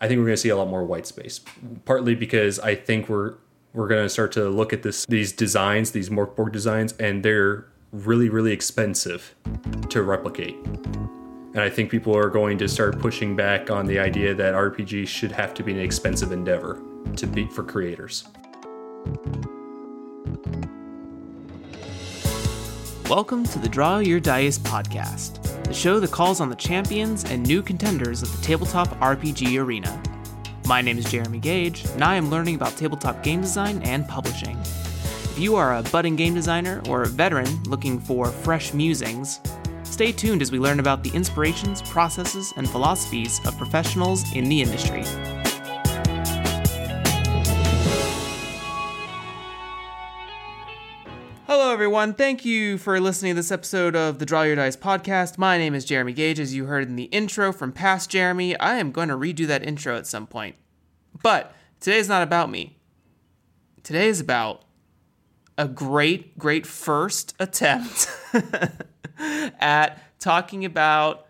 I think we're going to see a lot more white space, partly because I think we're we're going to start to look at this these designs, these Mörk Borg designs, and they're really really expensive to replicate. And I think people are going to start pushing back on the idea that RPG should have to be an expensive endeavor to beat for creators. Welcome to the Draw Your Dice podcast, the show that calls on the champions and new contenders of the tabletop RPG arena. My name is Jeremy Gage, and I am learning about tabletop game design and publishing. If you are a budding game designer or a veteran looking for fresh musings, stay tuned as we learn about the inspirations, processes, and philosophies of professionals in the industry. Hello, everyone. Thank you for listening to this episode of the Draw Your Dice podcast. My name is Jeremy Gage. As you heard in the intro from past Jeremy, I am going to redo that intro at some point. But today is not about me. Today is about a great, great first attempt at talking about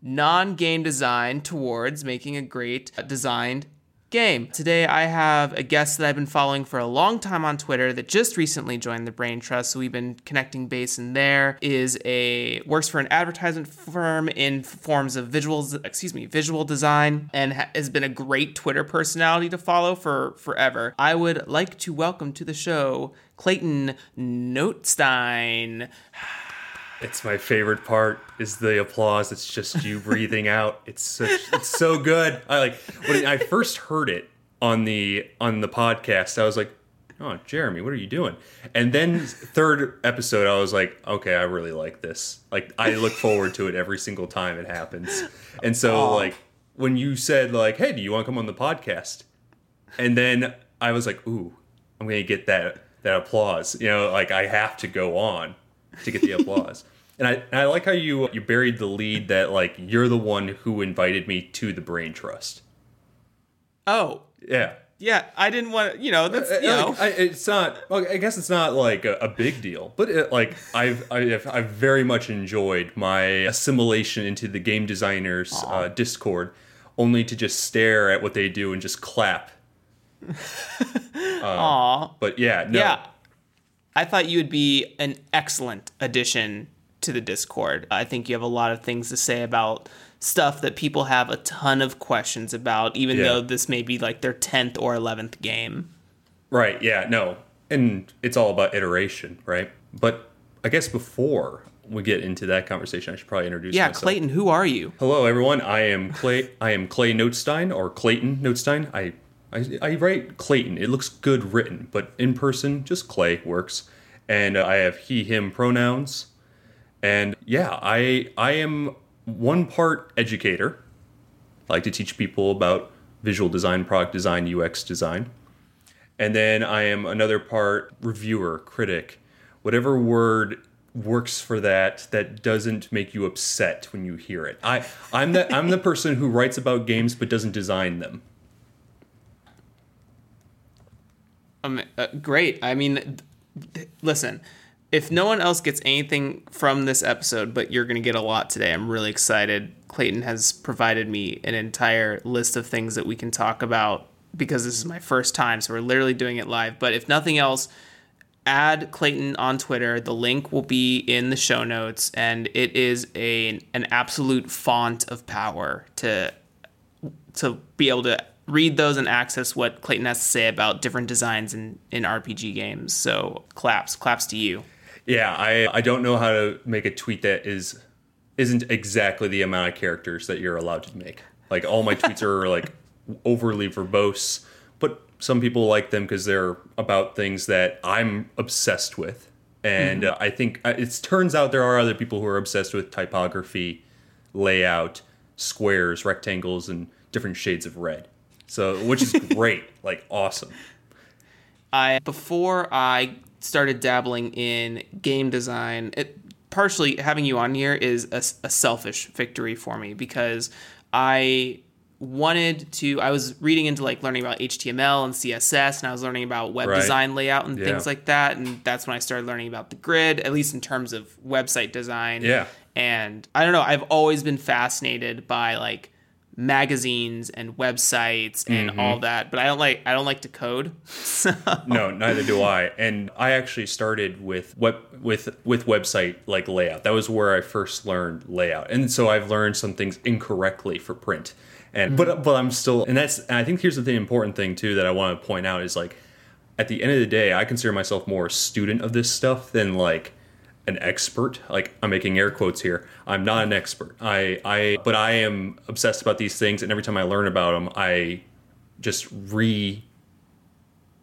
non game design towards making a great designed game. Today I have a guest that I've been following for a long time on Twitter that just recently joined the Brain Trust. So we've been connecting base in there. Is a works for an advertisement firm in forms of visuals, excuse me, visual design and has been a great Twitter personality to follow for forever. I would like to welcome to the show Clayton Notestine. It's my favorite part is the applause. It's just you breathing out. It's such it's so good. I like when I first heard it on the on the podcast, I was like, "Oh, Jeremy, what are you doing?" And then third episode, I was like, "Okay, I really like this. Like I look forward to it every single time it happens." And so like when you said like, "Hey, do you want to come on the podcast?" And then I was like, "Ooh, I'm going to get that that applause." You know, like I have to go on to get the applause. And I, and I like how you you buried the lead that like you're the one who invited me to the brain trust. Oh, Yeah. yeah, I didn't want you know, that's, uh, uh, you know. I, it's not. Well, I guess it's not like a, a big deal, but it, like I've I've, I've very much enjoyed my assimilation into the game designers uh, Discord, only to just stare at what they do and just clap. Um, Aw. But yeah, no, Yeah. I thought you would be an excellent addition to the Discord. I think you have a lot of things to say about stuff that people have a ton of questions about, even Yeah. though this may be like their 10th or 11th game. Right, yeah, no. And it's all about iteration, right? But I guess before we get into that conversation, I should probably introduce Yeah, myself. Clayton, who are you? Hello, everyone. I am Clay. I am Clay Notestine or Clayton Notestine. I, I I write Clayton. It looks good written, but in person, just Clay works. And I have he/him pronouns. And yeah, I I am one part educator. I like to teach people about visual design, product design, UX design. And then I am another part reviewer, critic, whatever word works for that that doesn't make you upset when you hear it. I I'm the I'm the person who writes about games but doesn't design them. Um, uh, great. I mean, th- listen, if no one else gets anything from this episode, but you're going to get a lot today, I'm really excited. Clayton has provided me an entire list of things that we can talk about because this is my first time, so we're literally doing it live. But if nothing else, add Clayton on Twitter. The link will be in the show notes, and it is a an absolute font of power to to be able to read those and access what Clayton has to say about different designs in, in RPG games. So claps, claps to you. Yeah, I I don't know how to make a tweet that is isn't exactly the amount of characters that you're allowed to make. Like all my tweets are like overly verbose, but some people like them because they're about things that I'm obsessed with. And uh, I think uh, it turns out there are other people who are obsessed with typography, layout, squares, rectangles, and different shades of red. So, which is great, like awesome. I before I started dabbling in game design, it partially having you on here is a, a selfish victory for me because I wanted to I was reading into like learning about HTML and CSS and I was learning about web Right. design layout and Yeah. things like that and that's when I started learning about the grid at least in terms of website design. Yeah. And I don't know, I've always been fascinated by like magazines and websites and Mm-hmm. all that, but I don't like I don't like to code. So No, neither do I. And I actually started with web with with website like layout. That was where I first learned layout. And so I've learned some things incorrectly for print. And but but I'm still and that's and I think here's the important thing too that I want to point out is like at the end of the day, I consider myself more a student of this stuff than like an expert. Like I'm making air quotes here. I'm not an expert. I I but I am obsessed about these things and every time I learn about them, I just re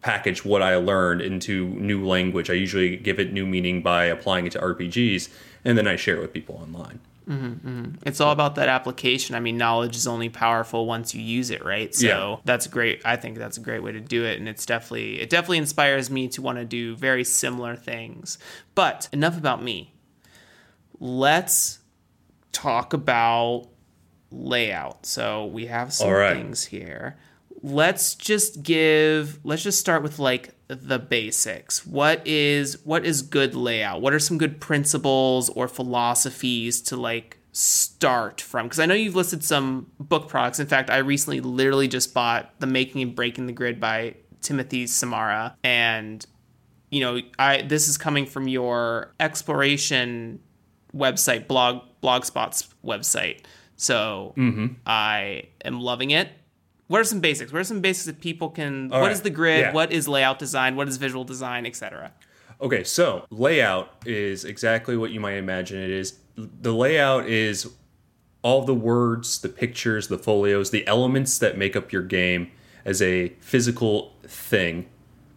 package what I learned into new language. I usually give it new meaning by applying it to RPGs, and then I share it with people online. Mm-hmm, mm-hmm. It's all about that application. I mean, knowledge is only powerful once you use it, right? So Yeah. that's great. I think that's a great way to do it, and it's definitely it definitely inspires me to want to do very similar things. But enough about me. Let's talk about layout. So we have some right. things here. Let's just give let's just start with like the basics. What is what is good layout? What are some good principles or philosophies to like start from? Because I know you've listed some book products. In fact, I recently literally just bought The Making and Breaking the Grid by Timothy Samara and you know, I this is coming from your exploration website, blog blogspot's website. So mm-hmm. I am loving it. What are some basics? What are some basics that people can? What is right. the grid? Yeah. What is layout design? What is visual design, etc. Okay, so layout is exactly what you might imagine it is. The layout is all the words, the pictures, the folios, the elements that make up your game as a physical thing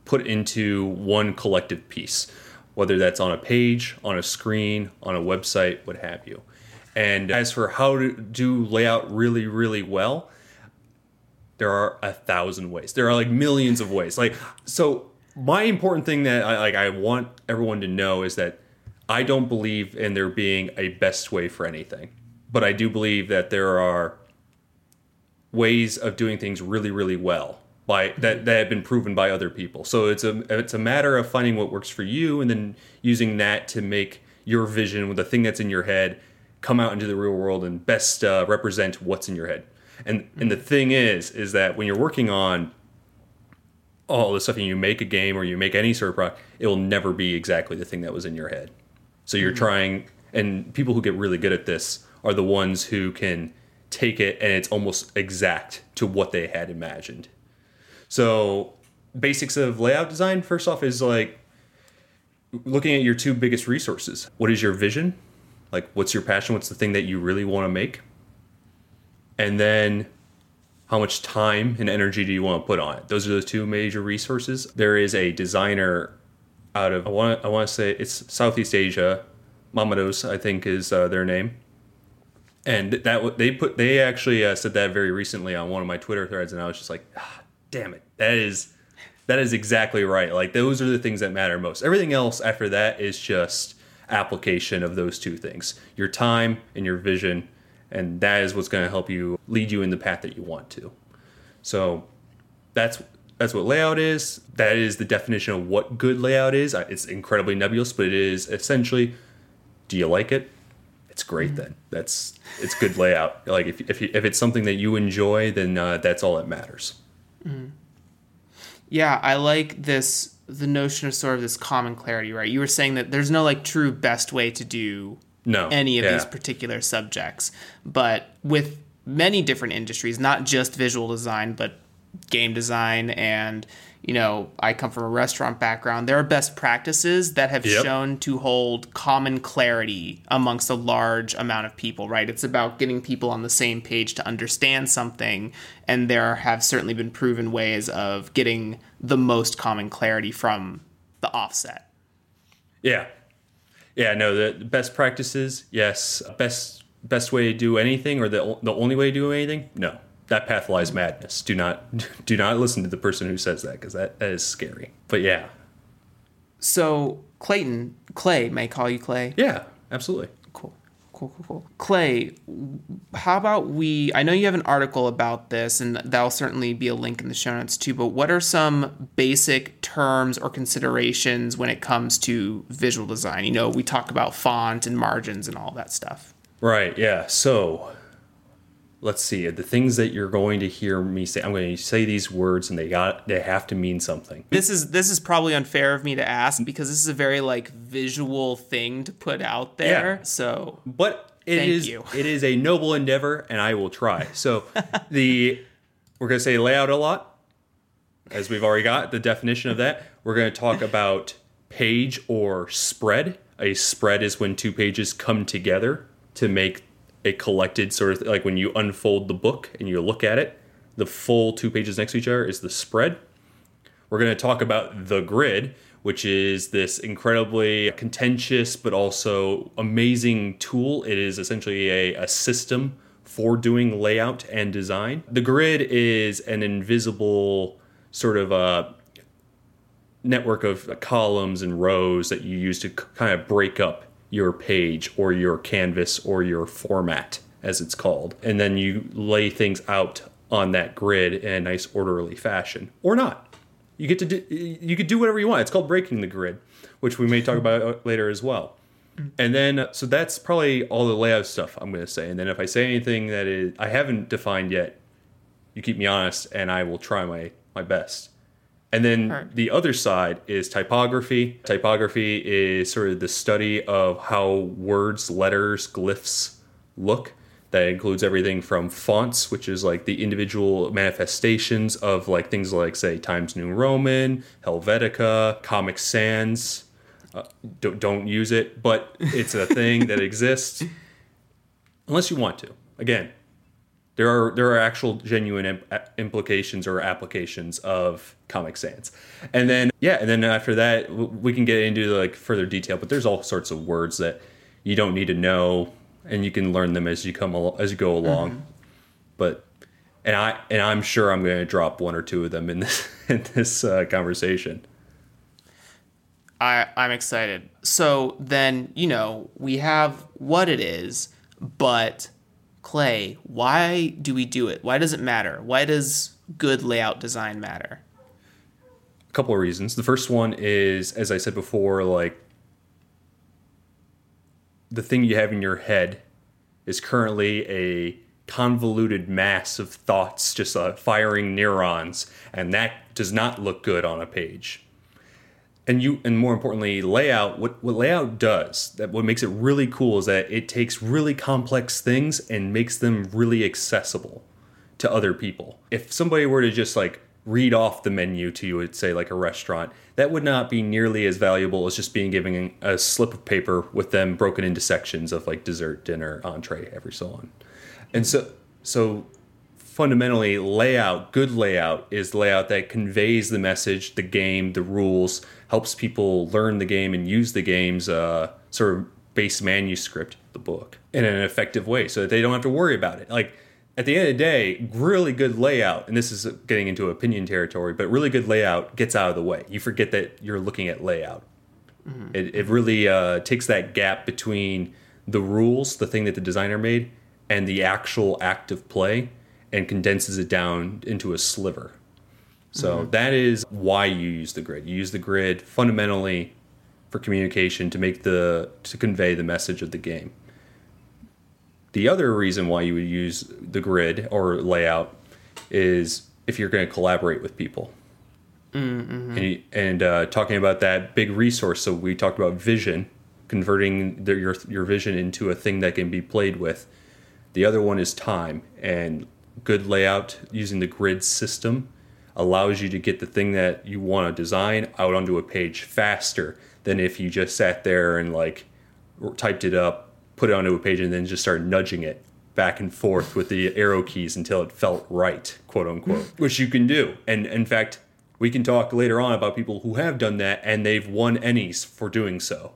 put into one collective piece, whether that's on a page, on a screen, on a website, what have you. And as for how to do layout really, really well, there are a thousand ways. There are like millions of ways. Like so my important thing that I like I want everyone to know is that I don't believe in there being a best way for anything. But I do believe that there are ways of doing things really really well by that that have been proven by other people. So it's a it's a matter of finding what works for you and then using that to make your vision with the thing that's in your head come out into the real world and best uh, represent what's in your head. And and the mm-hmm. thing is is that when you're working on all the stuff and you make a game or you make any sort of product, it will never be exactly the thing that was in your head. So you're mm-hmm. trying and people who get really good at this are the ones who can take it and it's almost exact to what they had imagined. So, basics of layout design first off is like looking at your two biggest resources. What is your vision? Like, what's your passion? What's the thing that you really want to make? And then, how much time and energy do you want to put on it? Those are the two major resources. There is a designer out of I want I want to say it's Southeast Asia, Mamados I think is uh, their name and that they put they actually uh, said that very recently on one of my Twitter threads, and I was just like, ah, damn it, that is that is exactly right. Like those are the things that matter most. Everything else after that is just application of those two things your time and your vision and that is what's going to help you lead you in the path that you want to. So that's that's what layout is. That is the definition of what good layout is. It's incredibly nebulous but it is essentially do you like it? It's great then. That's it's good layout. Like if, if, if it's something that you enjoy then uh, that's all that matters. Yeah, I like this the notion of sort of this common clarity, right? You were saying that there's no like true best way to do no any of yeah. these particular subjects, but with many different industries, not just visual design, but game design and you know, I come from a restaurant background. There are best practices that have Yep. shown to hold common clarity amongst a large amount of people, right? It's about getting people on the same page to understand something, and there have certainly been proven ways of getting the most common clarity from the offset. Yeah, yeah. No, the best practices, yes. Best best way to do anything, or the the only way to do anything, no. That path lies madness. Do not do not listen to the person who says that because that, that is scary. But yeah, So, Clayton, Clay, may call you Clay? yeah, absolutely. Cool. Cool, cool. Clay, how about we? I know you have an article about this, and that'll certainly be a link in the show notes too. But what are some basic terms or considerations when it comes to visual design? You know, we talk about font and margins and all that stuff. Right. Yeah. So let's see the things that you're going to hear me say. I'm going to say these words, and they got they have to mean something. This is this is probably unfair of me to ask because this is a very like visual thing to put out there. Yeah. So but it is it is a noble endeavor and i will try so the we're going to say layout a lot as we've already got the definition of that we're going to talk about page or spread a spread is when two pages come together to make a collected sort of like when you unfold the book and you look at it the full two pages next to each other is the spread we're going to talk about the grid, which is this incredibly contentious but also amazing tool. It is essentially a, a system for doing layout and design. The grid is an invisible sort of a network of columns and rows that you use to kind of break up your page or your canvas or your format as it's called. And then you lay things out on that grid in a nice orderly fashion. Or not. You get to do you could do whatever you want. It's called breaking the grid which we may talk about later as well. And then so that's probably all the layout stuff i'm going to say. And then if i say anything that is i haven't defined yet you keep me honest and i will try my my best and then the other side is typography. Typography is sort of the study of how words, letters, glyphs look. That includes everything from fonts, which is like the individual manifestations of like things like say Times New Roman, Helvetica, Comic Sans. Uh, don't, don't use it, but it's a thing that exists unless you want to. Again, there are there are actual genuine imp- implications or applications of Comic Sans, and then yeah, and then after that we can get into like further detail. But there's all sorts of words that you don't need to know, and you can learn them as you come al- as you go along. But and I and I'm sure I'm going to drop one or two of them in this in this uh, conversation. I, I'm excited. So then, you know, we have what it is, but Clay, why do we do it? Why does it matter? Why does good layout design matter? A couple of reasons. The first one is, as I said before, like the thing you have in your head is currently a convoluted mass of thoughts just uh, firing neurons, and that does not look good on a page. And you, and more importantly, layout. What what layout does that what makes it really cool is that it takes really complex things and makes them really accessible to other people. If somebody were to just like read off the menu to you at say like a restaurant, that would not be nearly as valuable as just being given a slip of paper with them broken into sections of like dessert, dinner, entree, every so on. And so so fundamentally layout, good layout is layout that conveys the message, the game, the rules, helps people learn the game and use the game's uh, sort of base manuscript, the book, in an effective way so that they don't have to worry about it. Like at the end of the day, really good layout, and this is getting into opinion territory, but really good layout gets out of the way. You forget that you're looking at layout. It, it really uh, takes that gap between the rules, the thing that the designer made, and the actual act of play, and condenses it down into a sliver. So that is why you use the grid. You use the grid fundamentally for communication to make the to convey the message of the game. The other reason why you would use the grid or layout is if you're going to collaborate with people. And, and uh, talking about that big resource, so we talked about vision, converting the, your your vision into a thing that can be played with. The other one is time, and good layout using the grid system allows you to get the thing that you want to design out onto a page faster than if you just sat there and like typed it up, put it onto a page, and then just started nudging it back and forth with the arrow keys until it felt right, quote unquote, hmm. which you can do. And in fact, we can talk later on about people who have done that and they've won Ennies for doing so.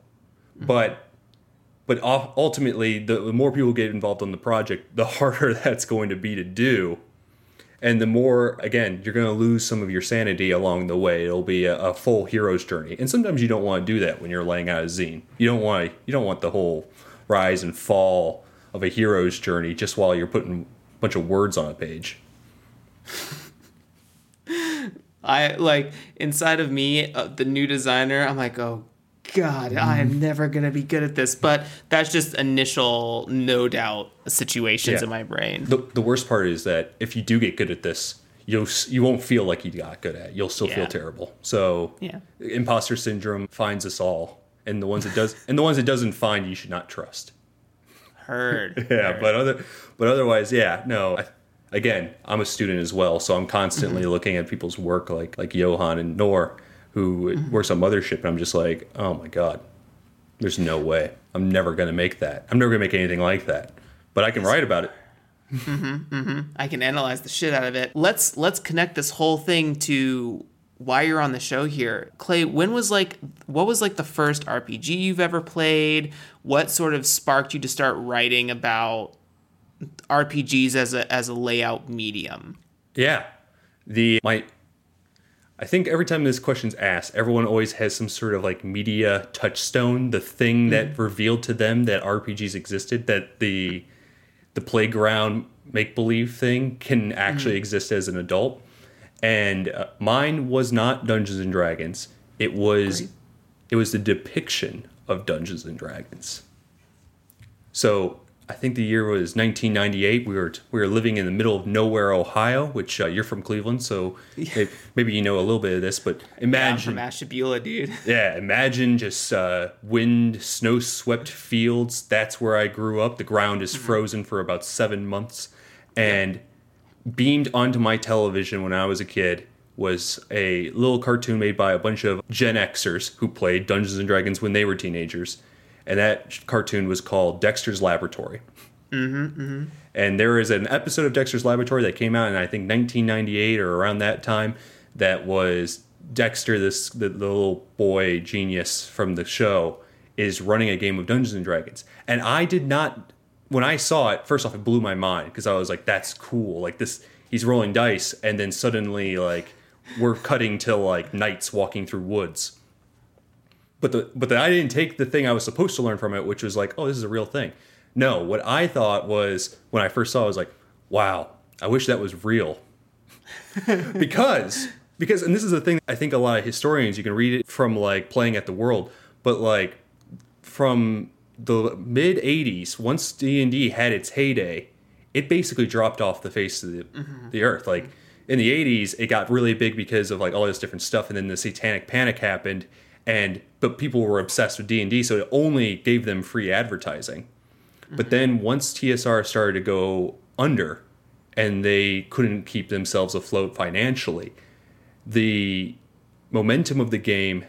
Hmm. But but ultimately, the, the more people get involved on the project, the harder that's going to be to do. And the more, again, you're going to lose some of your sanity along the way. It'll be a, a full hero's journey, and sometimes you don't want to do that when you're laying out a zine. You don't want you don't want the whole rise and fall of a hero's journey just while you're putting a bunch of words on a page. I like inside of me, uh, the new designer. I'm like, oh god, I am never gonna be good at this. But that's just initial, no doubt situations Yeah. in my brain. The, the worst part is that if you do get good at this, you'll, you won't feel like you got good at. it. You'll still Yeah. feel terrible. So Yeah. imposter syndrome finds us all, and the ones it does and the ones it doesn't find, you should not trust. Heard. Yeah, but other but otherwise, yeah, no. I, again, I'm a student as well, so I'm constantly mm-hmm. looking at people's work, like like Johan Nohr, who mm-hmm. works on Mothership, and I'm just like, oh my god, there's no way. I'm never gonna make that. I'm never gonna make anything like that. But I can write about it. Mm-hmm, mm-hmm. I can analyze the shit out of it. Let's let's connect this whole thing to why you're on the show here. Clay, when was like what was like the first RPG you've ever played? What sort of sparked you to start writing about RPGs as a as a layout medium? Yeah. The my I think every time this question's asked, everyone always has some sort of like media touchstone, the thing that revealed to them that RPGs existed, that the the playground make believe thing can actually exist as an adult. And uh, mine was not Dungeons and Dragons. It was it was the depiction of Dungeons and Dragons. So I think the year was 1998. We were we were living in the middle of nowhere, Ohio, which uh, you're from Cleveland, so maybe, maybe you know a little bit of this. But I'm imagine, from Ashtabula, dude. yeah, imagine just uh, wind, snow-swept fields. That's where I grew up. The ground is frozen for about seven months, and beamed onto my television when I was a kid was a little cartoon made by a bunch of Gen Xers who played Dungeons and Dragons when they were teenagers, and that cartoon was called Dexter's Laboratory. Mm-hmm, mm-hmm. And there is an episode of Dexter's Laboratory that came out in I think 1998 or around that time that was Dexter, this the, the little boy genius from the show, is running a game of Dungeons and Dragons. And I did not when I saw it, first off, it blew my mind because I was like, "That's cool!" Like this, he's rolling dice, and then suddenly, like, we're cutting to like knights walking through woods. But the but the, I didn't take the thing I was supposed to learn from it, which was like, "Oh, this is a real thing." No, what I thought was when I first saw, it, I was like, "Wow, I wish that was real." because because and this is the thing I think a lot of historians you can read it from like playing at the world, but like from the mid 80s once d&d had its heyday it basically dropped off the face of the, mm-hmm. the earth like in the 80s it got really big because of like all this different stuff and then the satanic panic happened and but people were obsessed with d&d so it only gave them free advertising. But then once tsr started to go under and they couldn't keep themselves afloat financially the momentum of the game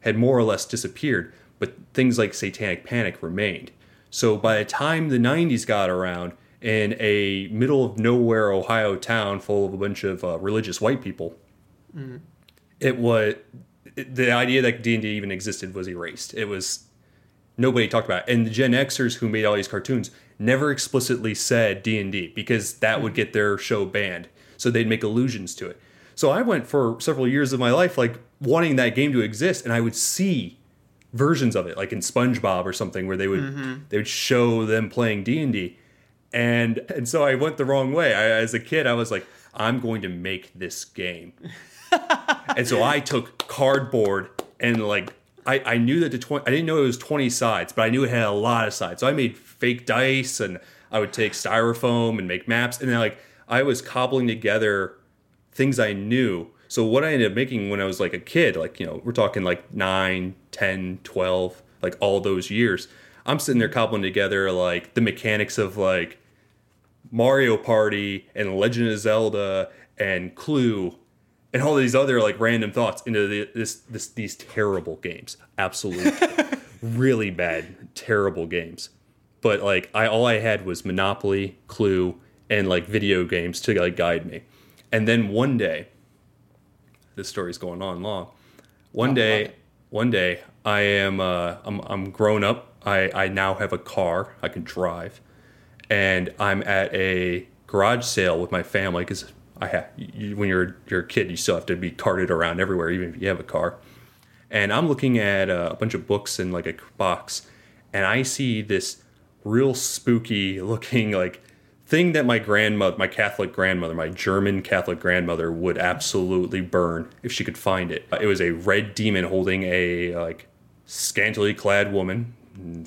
had more or less disappeared, but things like Satanic Panic remained. So by the time the 90s got around, in a middle of nowhere Ohio town full of a bunch of uh, religious white people, it was the idea that D&D even existed was erased. It was nobody talked about it. And the Gen Xers who made all these cartoons never explicitly said D&D because that would get their show banned. So they'd make allusions to it. So I went for several years of my life like wanting that game to exist and I would see versions of it, like in SpongeBob or something, where they would mm-hmm. they would show them playing D and D, and and so I went the wrong way. I, as a kid, I was like, I'm going to make this game, and so I took cardboard and like I, I knew that the 20, I didn't know it was 20 sides, but I knew it had a lot of sides. So I made fake dice and I would take styrofoam and make maps. And then like I was cobbling together things I knew. So what I ended up making when I was like a kid, like, you know, we're talking like 9, 10, 12, like all those years. I'm sitting there cobbling together like the mechanics of like Mario Party and Legend of Zelda and Clue and all these other like random thoughts into the, this this these terrible games. Absolutely, really bad, terrible games. But like I all I had was Monopoly, Clue, and like video games to like guide me. And then one day, this story's going on long. One day, one day I am uh, I'm I'm grown up. I I now have a car. I can drive, and I'm at a garage sale with my family because I have you, when you're you're a kid, you still have to be carted around everywhere, even if you have a car. And I'm looking at uh, a bunch of books in like a box, and I see this real spooky looking like thing that my grandmother, my Catholic grandmother, my German Catholic grandmother would absolutely burn if she could find it. It was a red demon holding a like scantily clad woman,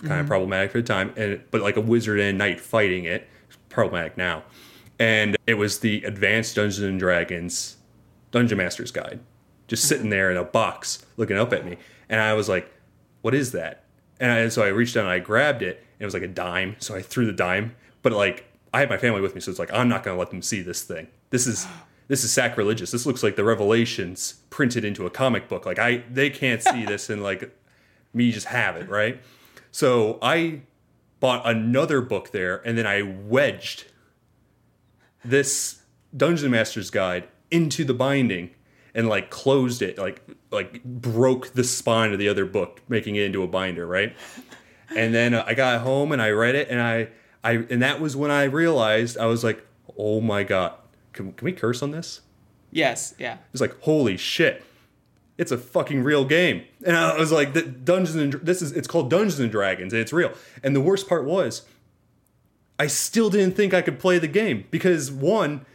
kind of problematic for the time, and but like a wizard and knight fighting it, problematic now. And it was the Advanced Dungeons and Dragons Dungeon Master's Guide, just sitting mm-hmm. there in a box looking up at me, and I was like, "What is that?" And I, so I reached down and I grabbed it, and it was like a dime. So I threw the dime, but like I had my family with me, so it's like I'm not going to let them see this thing. This is this is sacrilegious. This looks like the Revelations printed into a comic book. Like I they can't see this and like me just have it, right? So I bought another book there and then I wedged this Dungeon Master's Guide into the binding and like closed it, like like broke the spine of the other book, making it into a binder, right? And then uh, I got home and I read it and I I and that was when I realized I was like, "Oh my god. Can, can we curse on this?" Yes, yeah. It's like, "Holy shit. It's a fucking real game." And I was like, "The Dungeons and this is it's called Dungeons and Dragons and it's real." And the worst part was I still didn't think I could play the game because one,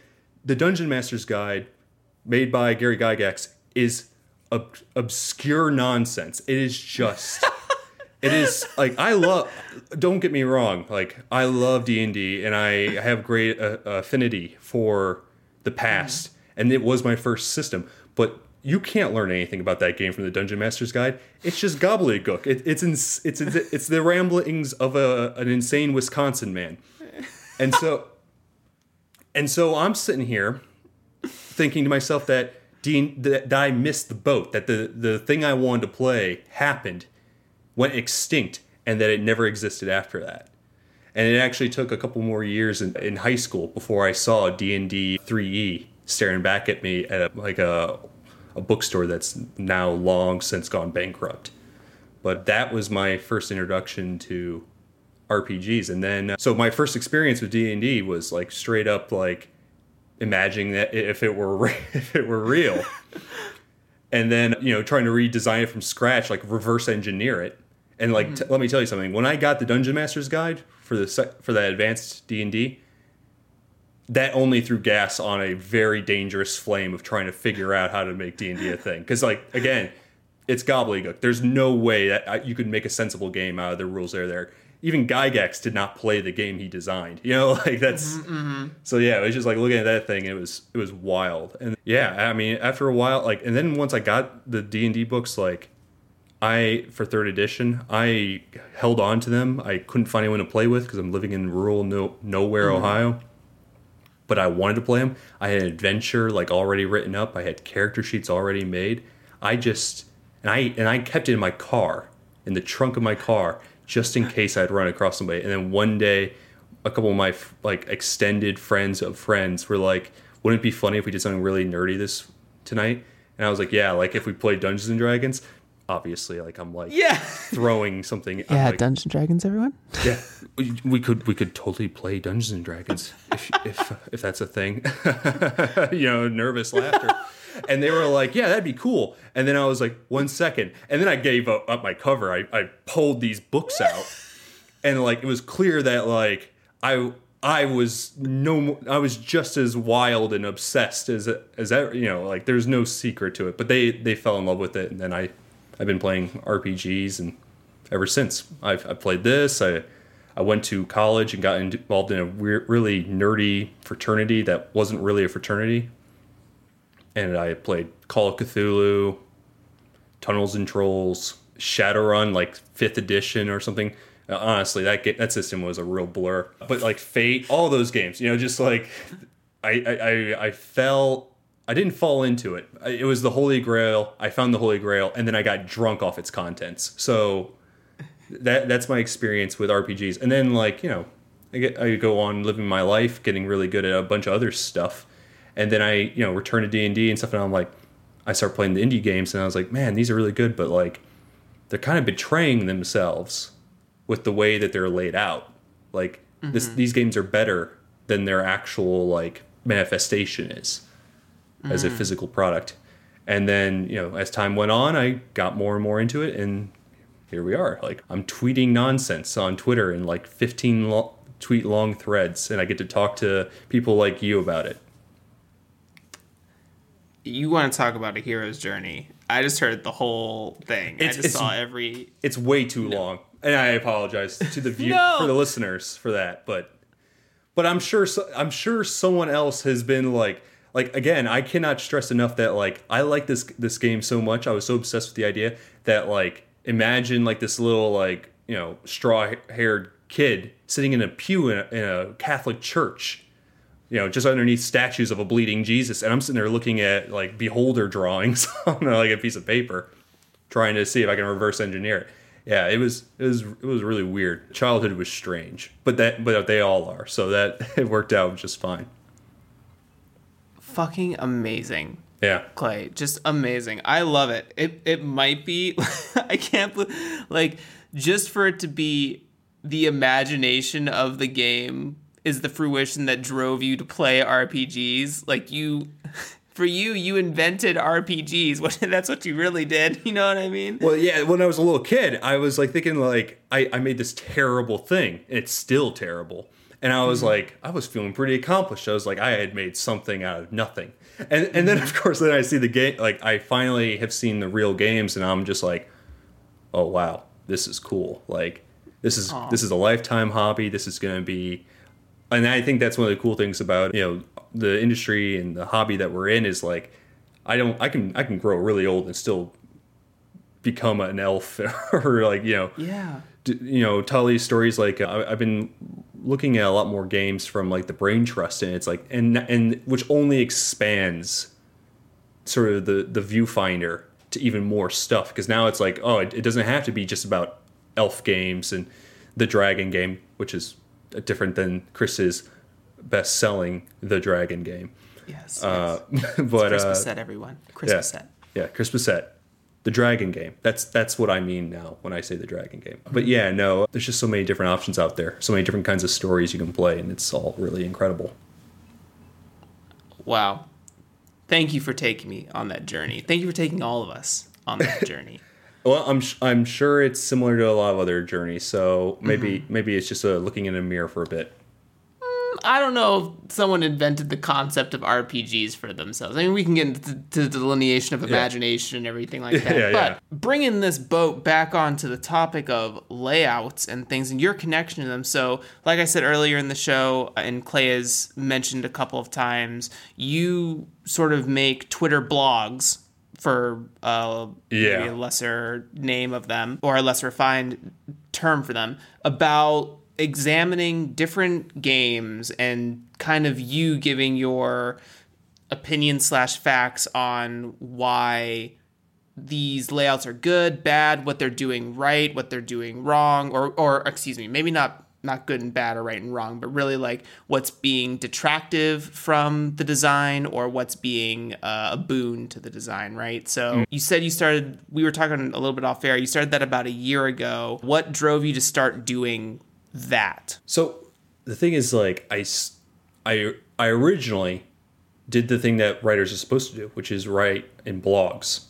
the Dungeon Master's Guide made by Gary Gygax is ob- obscure nonsense. It is just it is like I love don't get me wrong, like I love D&D and I have great uh, affinity for the past and it was my first system, but you can't learn anything about that game from the Dungeon Master's Guide. It's just gobbledygook. It, it's ins- it's it's the ramblings of a an insane Wisconsin man. And so and so I'm sitting here thinking to myself that Dean that, I missed the boat, that the the thing I wanted to play happened, went extinct, and that it never existed after that. And it actually took a couple more years in, in high school before I saw D and D 3E staring back at me at a, like a a bookstore that's now long since gone bankrupt. But that was my first introduction to RPGs, and then so my first experience with D and D was like straight up like imagining that if it were re- if it were real, and then you know trying to redesign it from scratch, like reverse engineer it. And like, t- let me tell you something. When I got the Dungeon Master's Guide for the se- for that advanced D and D, that only threw gas on a very dangerous flame of trying to figure out how to make D and D a thing. Because like again, it's gobbledygook. There's no way that uh, you could make a sensible game out of the rules that are there. Even Gygax did not play the game he designed. You know, like that's mm-hmm, mm-hmm. so yeah. It was just like looking at that thing. It was it was wild. And yeah, I mean, after a while, like, and then once I got the D and D books, like. I for third edition, I held on to them. I couldn't find anyone to play with because I'm living in rural no, nowhere, mm-hmm. Ohio but I wanted to play them. I had an adventure like already written up. I had character sheets already made. I just and I and I kept it in my car, in the trunk of my car, just in case I'd run across somebody. And then one day, a couple of my like extended friends of friends were like, "Wouldn't it be funny if we did something really nerdy this tonight?" And I was like, "Yeah, like if we played Dungeons and Dragons." obviously. Like I'm like Yeah. throwing something. I'm Yeah, like, Dungeons and Dragons, everyone. yeah, we, we could we could totally play Dungeons and Dragons if if if that's a thing. you know, nervous laughter. And they were like, "Yeah, that'd be cool." And then I was like, "One second. And then I gave up, up my cover. I, I pulled these books out, and like it was clear that like I I was no I was just as wild and obsessed as as ever. You know, like there's no secret to it. But they they fell in love with it, and then I I've been playing RPGs and ever since. I've, I've played this. I I went to college and got involved in a really nerdy fraternity that wasn't really a fraternity. And I played Call of Cthulhu, Tunnels and Trolls, Shadowrun, like fifth edition or something. Uh, honestly, that that system was a real blur. But like Fate, all those games, you know, just like I I, I, I fell. I didn't fall into it. It was the Holy Grail. I found the Holy Grail, and then I got drunk off its contents. So that that's my experience with RPGs. And then like you know, I get I go on living my life, getting really good at a bunch of other stuff, and then I you know return to D and D and stuff, and I'm like, I start playing the indie games, and I was like, man, these are really good, but like they're kind of betraying themselves with the way that they're laid out. Like this, mm-hmm. these games are better than their actual like manifestation is as a mm. physical product. And then, you know, as time went on, I got more and more into it and here we are. Like I'm tweeting nonsense on Twitter in like 15 lo- tweet long threads and I get to talk to people like you about it. You want to talk about a hero's journey? I just heard the whole thing. I It's- just saw every. It's way too long. And I apologize to the view No. for the listeners for that, but but I'm sure so, I'm sure someone else has been like like again, I cannot stress enough that like I like this this game so much. I was so obsessed with the idea that like imagine like this little like, you know, straw-haired kid sitting in a pew in a, in a Catholic church. You know, just underneath statues of a bleeding Jesus, and I'm sitting there looking at like beholder drawings on like a piece of paper, trying to see if I can reverse engineer it. Yeah, it was it was it was really weird. Childhood was strange, but that but they all are. So that it worked out just fine. Fucking amazing. Yeah. Clay, just amazing. I love it. It it might be I can't believe like just for it to be the imagination of the game is the fruition that drove you to play RPGs. Like you for you you invented RPGs. What that's what you really did. You know what I mean? Well, yeah. When I was a little kid, I was like thinking like I I made this terrible thing. And it's still terrible. And I was mm-hmm. like, I was feeling pretty accomplished. I was like, I had made something out of nothing. And and then of course then I see the game like I finally have seen the real games and I'm just like, oh wow, this is cool. Like this is this is a lifetime hobby. This is gonna be and I think that's one of the cool things about, you know, the industry and the hobby that we're in is like I don't I can I can grow really old and still become an elf or like, you know, Yeah. d- you know tell these stories like uh, I- i've been looking at a lot more games from like the brain trust and it's like and and which only expands sort of the the viewfinder to even more stuff because now it's like oh it, it doesn't have to be just about elf games and the dragon game which is different than chris's best selling the dragon game Yes. uh, yes. but Christmas uh, set everyone. Christmas yeah. set. Yeah, Christmas set. The dragon game. That's that's what I mean now when I say the dragon game. But yeah, no, there's just so many different options out there. So many different kinds of stories you can play and it's all really incredible. Wow. Thank you for taking me on that journey. Thank you for taking all of us on that journey. Well, I'm sh- I'm sure it's similar to a lot of other journeys. So maybe maybe it's just uh, looking in a mirror for a bit. I don't know if someone invented the concept of RPGs for themselves. I mean, we can get into to the delineation of imagination and everything like that. Yeah, but yeah. bringing this boat back onto the topic of layouts and things and your connection to them. So, like I said earlier in the show, and Clay has mentioned a couple of times, you sort of make Twitter blogs for uh, Yeah. maybe a lesser name of them or a less refined term for them about examining different games and kind of you giving your opinion slash facts on why these layouts are good, bad, what they're doing right, what they're doing wrong, or or excuse me, maybe not not good and bad or right and wrong, but really like what's being detractive from the design or what's being uh, a boon to the design, right? So you said you started, we were talking a little bit off air, you started that about a year ago. What drove you to start doing that? So the thing is, like, I, I, I originally did the thing that writers are supposed to do, which is write in blogs.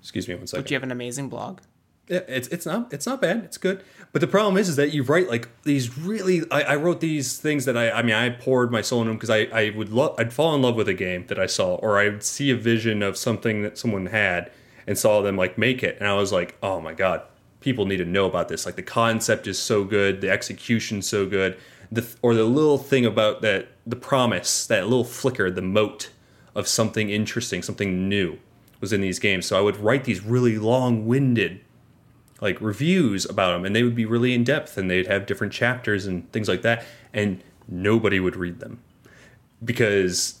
Excuse me one second. But you have an amazing blog. Yeah, it's it's not it's not bad. It's good. But the problem is, is that you write like these really. I, I wrote these things that I. I mean, I poured my soul into them because I I would love. I'd fall in love with a game that I saw, or I would see a vision of something that someone had and saw them like make it, and I was like, oh my god, people need to know about this. Like the concept is so good, the execution's so good, the or the little thing about that the promise, that little flicker, the moat of something interesting, something new was in these games. So I would write these really long-winded like reviews about them and they would be really in depth and they'd have different chapters and things like that and nobody would read them. Because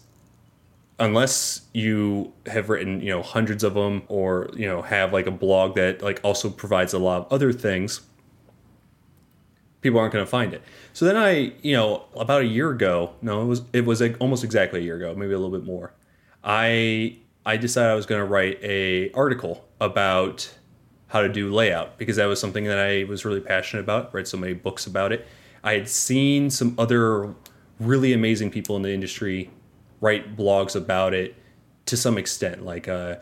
unless you have written you know hundreds of them or you know have like a blog that like also provides a lot of other things people aren't going to find it. So then i you know about a year ago no it was it was like almost exactly a year ago maybe a little bit more i i decided i was going to write a article about how to do layout because that was something that I was really passionate about. Read so many books about it. I had seen some other really amazing people in the industry write blogs about it to some extent, like uh,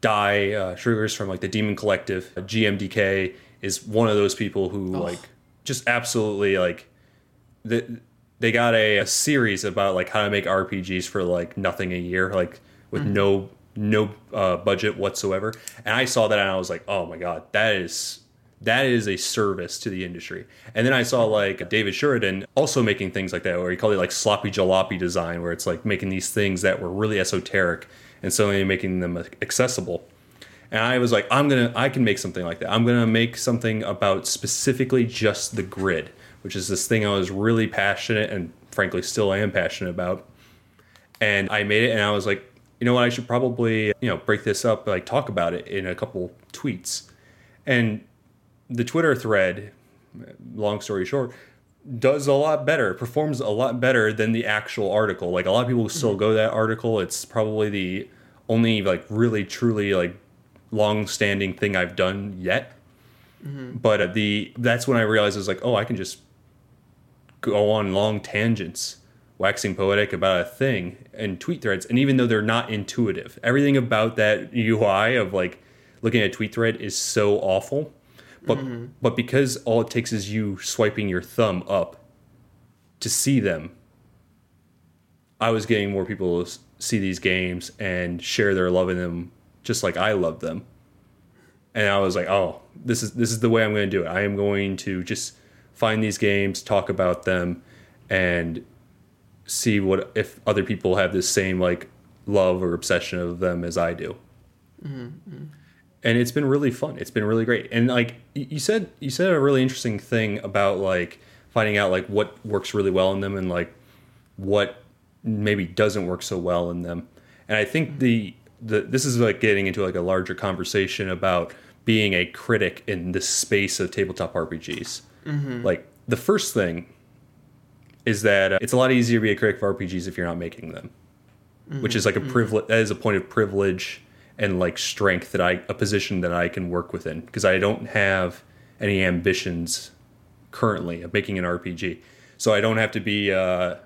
Die uh, Sugars from like the Demon Collective. GMDK is one of those people who like just absolutely like the, they got a, a series about like how to make RPGs for like nothing a year, like with no no uh, budget whatsoever. And I saw that and I was like, oh my god, that is that is a service to the industry. And then I saw like David Sheridan also making things like that, where he called it like sloppy jalopy design, where it's like making these things that were really esoteric and suddenly making them accessible. And I was like, I'm gonna, I can make something like that. I'm gonna make something about specifically just the grid, which is this thing I was really passionate and frankly still am passionate about. And I made it, and I was like, you know what, I should probably, you know, break this up, like talk about it in a couple tweets. And the Twitter thread, long story short, does a lot better, performs a lot better than the actual article. Like a lot of people still go that article. It's probably the only like really truly like long standing thing I've done yet. But uh, the that's when I realized I was like, oh, I can just go on long tangents, waxing poetic about a thing and tweet threads. And even though they're not intuitive, everything about that UI of like looking at a tweet thread is so awful. But mm-hmm. but because all it takes is you swiping your thumb up to see them, I was getting more people to see these games and share their love in them just like I love them. And I was like, oh, this is this is the way I'm going to do it. I am going to just find these games, talk about them, and see what if other people have this same like love or obsession of them as I do. Mm-hmm. And it's been really fun. It's been really great. And like you said, you said a really interesting thing about like finding out like what works really well in them and like what maybe doesn't work so well in them. And I think mm-hmm. the the this is like getting into like a larger conversation about being a critic in this space of tabletop RPGs. Mm-hmm. Like the first thing is that uh, it's a lot easier to be a critic of RPGs if you're not making them, which is like a privilege. That is a point of privilege and like strength that I a position that I can work within because I don't have any ambitions currently of making an RPG, so I don't have to be. Uh,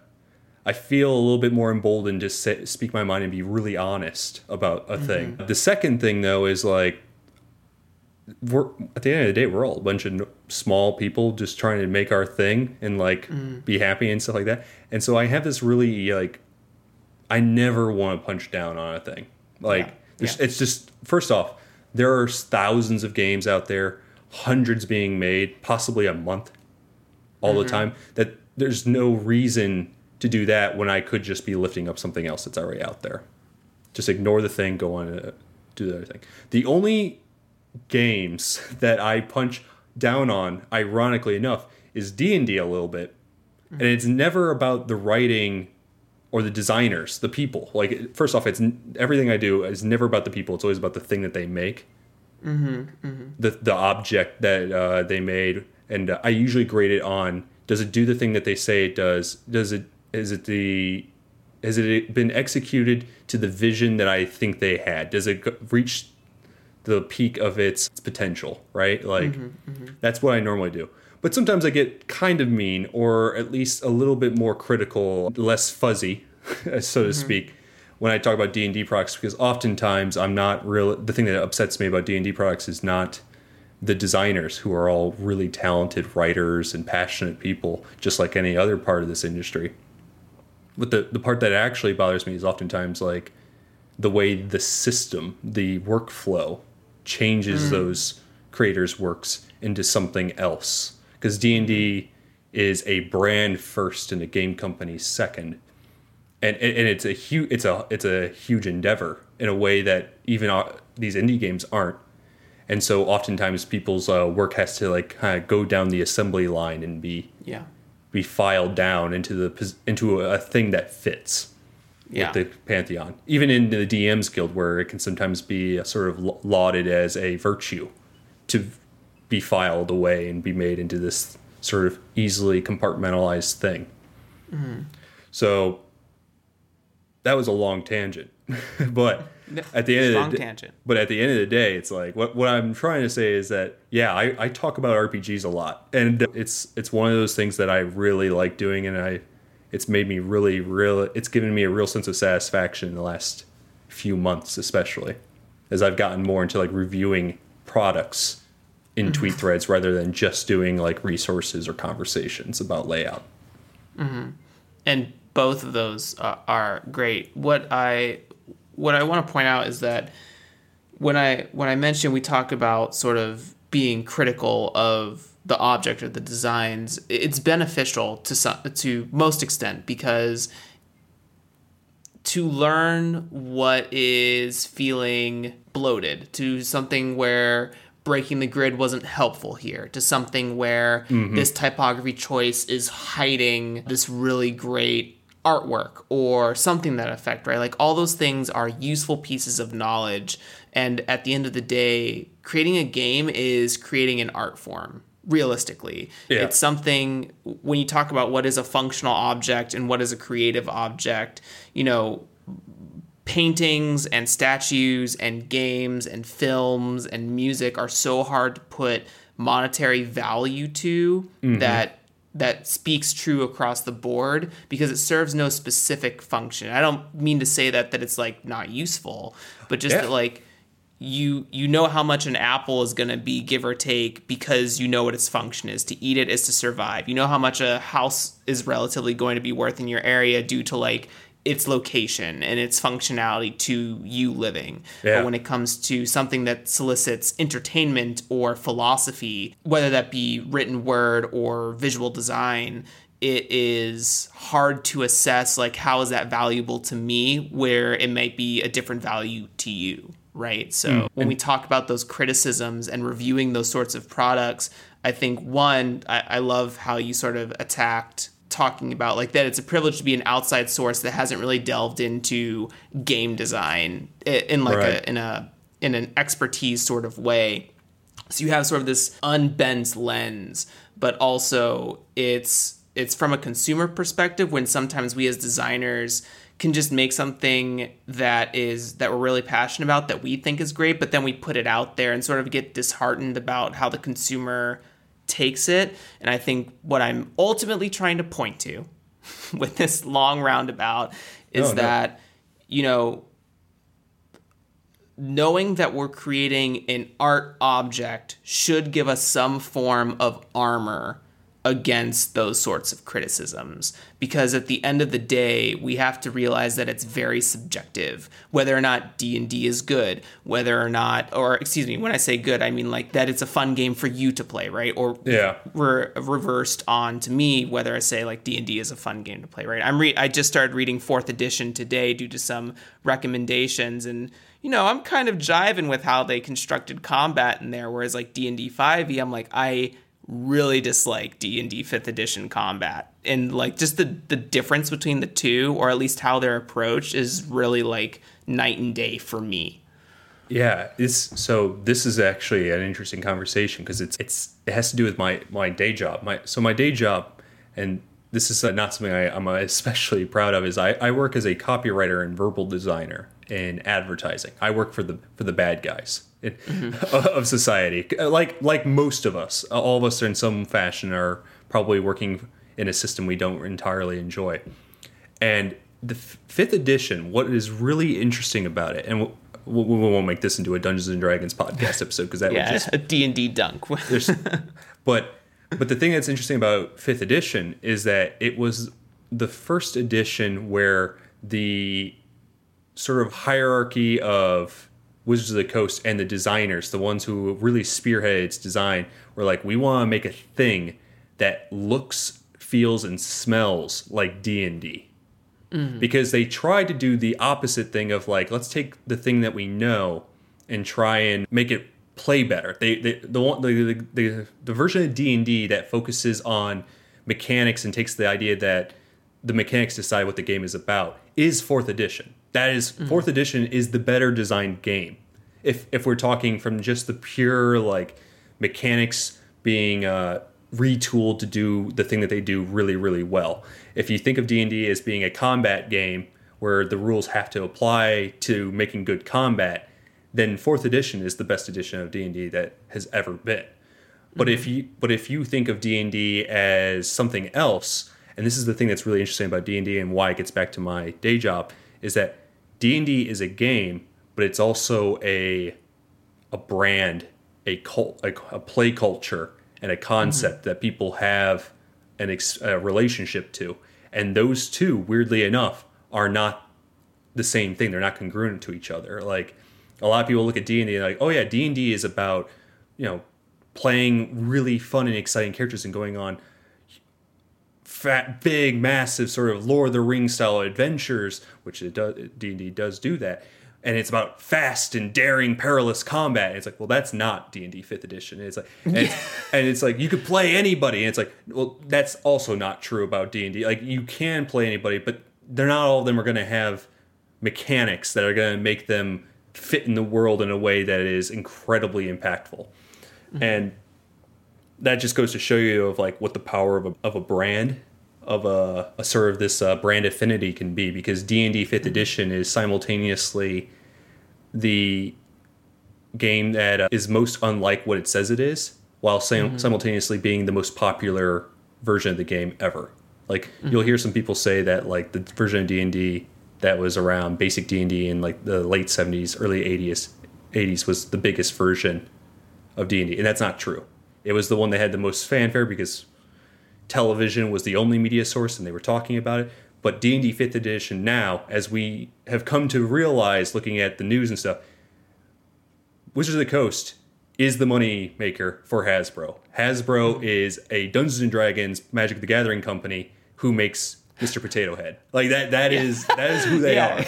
I feel a little bit more emboldened to say, speak my mind and be really honest about a thing. The second thing though is like we're at the end of the day we're all a bunch of small people just trying to make our thing and like be happy and stuff like that. And so i have this really like i never want to punch down on a thing. Like Yeah. there's Yeah. it's just first off there are thousands of games out there hundreds being made possibly a month all the time that there's no reason to do that when i could just be lifting up something else that's already out there. Just ignore the thing go on and uh, do the other thing. The only games that I punch down on, ironically enough, is D and D a little bit, and it's never about the writing or the designers, the people. Like first off, it's everything I do is never about the people. It's always about the thing that they make, mm-hmm, The the object that uh, they made, and uh, I usually grade it on does it do the thing that they say it does? Does it is it the has it been executed to the vision that I think they had? Does it reach the peak of its potential? Right, like mm-hmm, mm-hmm. that's what I normally do. But sometimes I get kind of mean, or at least a little bit more critical, less fuzzy, so to mm-hmm. speak, when I talk about D and D products, because oftentimes I'm not real. The thing that upsets me about D and D products is not the designers who are all really talented writers and passionate people, just like any other part of this industry. But the, the part that actually bothers me is oftentimes like the way the system, the workflow changes mm. those creators' works into something else. Because D&D is a brand first and a game company second. And, and it's a huge it's a it's a huge endeavor in a way that even uh, these indie games aren't and so oftentimes people's uh, work has to like kind of go down the assembly line and be yeah be filed down into the into a thing that fits yeah. with the pantheon even in the dms guild where it can sometimes be sort of lauded as a virtue to be filed away and be made into this sort of easily compartmentalized thing mm-hmm. so that was a long tangent but at the end of the day, but at the end of the day, it's like what what I'm trying to say is that yeah, I, I talk about RPGs a lot, and it's it's one of those things that I really like doing, and I it's made me really real. It's given me a real sense of satisfaction in the last few months, especially as I've gotten more into like reviewing products in mm-hmm. tweet threads rather than just doing like resources or conversations about layout. Mm-hmm. And both of those uh, are great. What I what I want to point out is that when I when I mentioned we talk about sort of being critical of the object or the designs, it's beneficial to some, to most extent because to learn what is feeling bloated to something where breaking the grid wasn't helpful here to something where mm-hmm. this typography choice is hiding this really great artwork or something that effect, right? Like all those things are useful pieces of knowledge. And at the end of the day, creating a game is creating an art form. Realistically, yeah. it's something when you talk about what is a functional object and what is a creative object, you know, paintings and statues and games and films and music are so hard to put monetary value to mm-hmm. that that speaks true across the board because it serves no specific function. I don't mean to say that that it's like not useful, but just yeah. that like you you know how much an apple is going to be give or take because you know what its function is to eat it is to survive you know how much a house is relatively going to be worth in your area due to like its location and its functionality to you living. Yeah. But when it comes to something that solicits entertainment or philosophy, whether that be written word or visual design, it is hard to assess like how is that valuable to me where it might be a different value to you right so mm. when we talk about those criticisms and reviewing those sorts of products i think one I, I love how you sort of attacked talking about like that it's a privilege to be an outside source that hasn't really delved into game design in like right. a in a in an expertise sort of way so you have sort of this unbent lens but also it's it's from a consumer perspective when sometimes we as designers can just make something that is that we're really passionate about that we think is great but then we put it out there and sort of get disheartened about how the consumer takes it. And I think what I'm ultimately trying to point to with this long roundabout is oh, that, no. you know, knowing that we're creating an art object should give us some form of armor against those sorts of criticisms. Because at the end of the day we have to realize that it's very subjective whether or not D&D is good whether or not or excuse me when I say good I mean like that it's a fun game for you to play right? Or yeah. we're reversed on to me whether I say like D&D is a fun game to play right? I'm re- I just started reading 4th edition today due to some recommendations and you know I'm kind of jiving with how they constructed combat in there whereas like D&D 5e I'm like I really dislike D&D 5th edition combat. And like just the the difference between the two or at least how they're approached is really like night and day for me. Yeah, this so this is actually an interesting conversation because it's it's it has to do with my my day job. My so my day job, and this is not something I, I'm especially proud of. Is I, I work as a copywriter and verbal designer in advertising. I work for the for the bad guys in, of society, uh, like like most of us. Uh, all of us, in some fashion, are probably working in a system we don't entirely enjoy. And the f- fifth edition, what is really interesting about it, and we, we won't make this into a Dungeons and Dragons podcast episode because that would Yeah, just a D and D dunk. but but the thing that's interesting about fifth edition is that it was the first edition where the sort of hierarchy of Wizards of the Coast and the designers, the ones who really spearheaded its design, were like, we want to make a thing that looks, feels, and smells like D and D mm-hmm. because they tried to do the opposite thing of like let's take the thing that we know and try and make it play better. They, they the one the, the, the the version of D and D that focuses on mechanics and takes the idea that the mechanics decide what the game is about is fourth edition. That is- fourth edition is the better designed game. If if we're talking from just the pure like mechanics being uh, retooled to do the thing that they do really really well. If you think of D and D as being a combat game where the rules have to apply to making good combat, then fourth edition is the best edition of D and D that has ever been. But if you but if you think of D and D as something else, and this is the thing that's really interesting about D and D and why it gets back to my day job, is that D and D is a game, but it's also a a brand, a cult, a, a play culture, and a concept mm-hmm. that people have an ex, a relationship to, and those two, weirdly enough, are not the same thing. They're not congruent to each other. Like a lot of people look at D and D like, oh yeah, D and D is about you know playing really fun and exciting characters and going on fat, big, massive sort of Lord of the Rings style adventures, which it does D and D does do that. And it's about fast and daring, perilous combat. And it's like, well, that's not D and D Fifth Edition. And it's like, and, it's, and it's like you could play anybody. And it's like, well, that's also not true about D and D. Like you can play anybody, but they're not all of them are going to have mechanics that are going to make them fit in the world in a way that is incredibly impactful. Mm-hmm. And that just goes to show you of like what the power of a, of a brand of a, a sort of this uh, brand affinity can be because d&d 5th edition is simultaneously the game that uh, is most unlike what it says it is while sim- simultaneously being the most popular version of the game ever. Like you'll hear some people say that like the version of d&d that was around basic d&d in like the late 70s early 80s 80s was the biggest version of d&d and that's not true. It was the one that had the most fanfare because television was the only media source and they were talking about it. But d&d 5th edition now as we have come to realize looking at the news and stuff wizards of the coast is the money maker for hasbro. Hasbro is a dungeons and dragons magic the gathering company who makes mr potato head. Like that that is that is who they Yeah.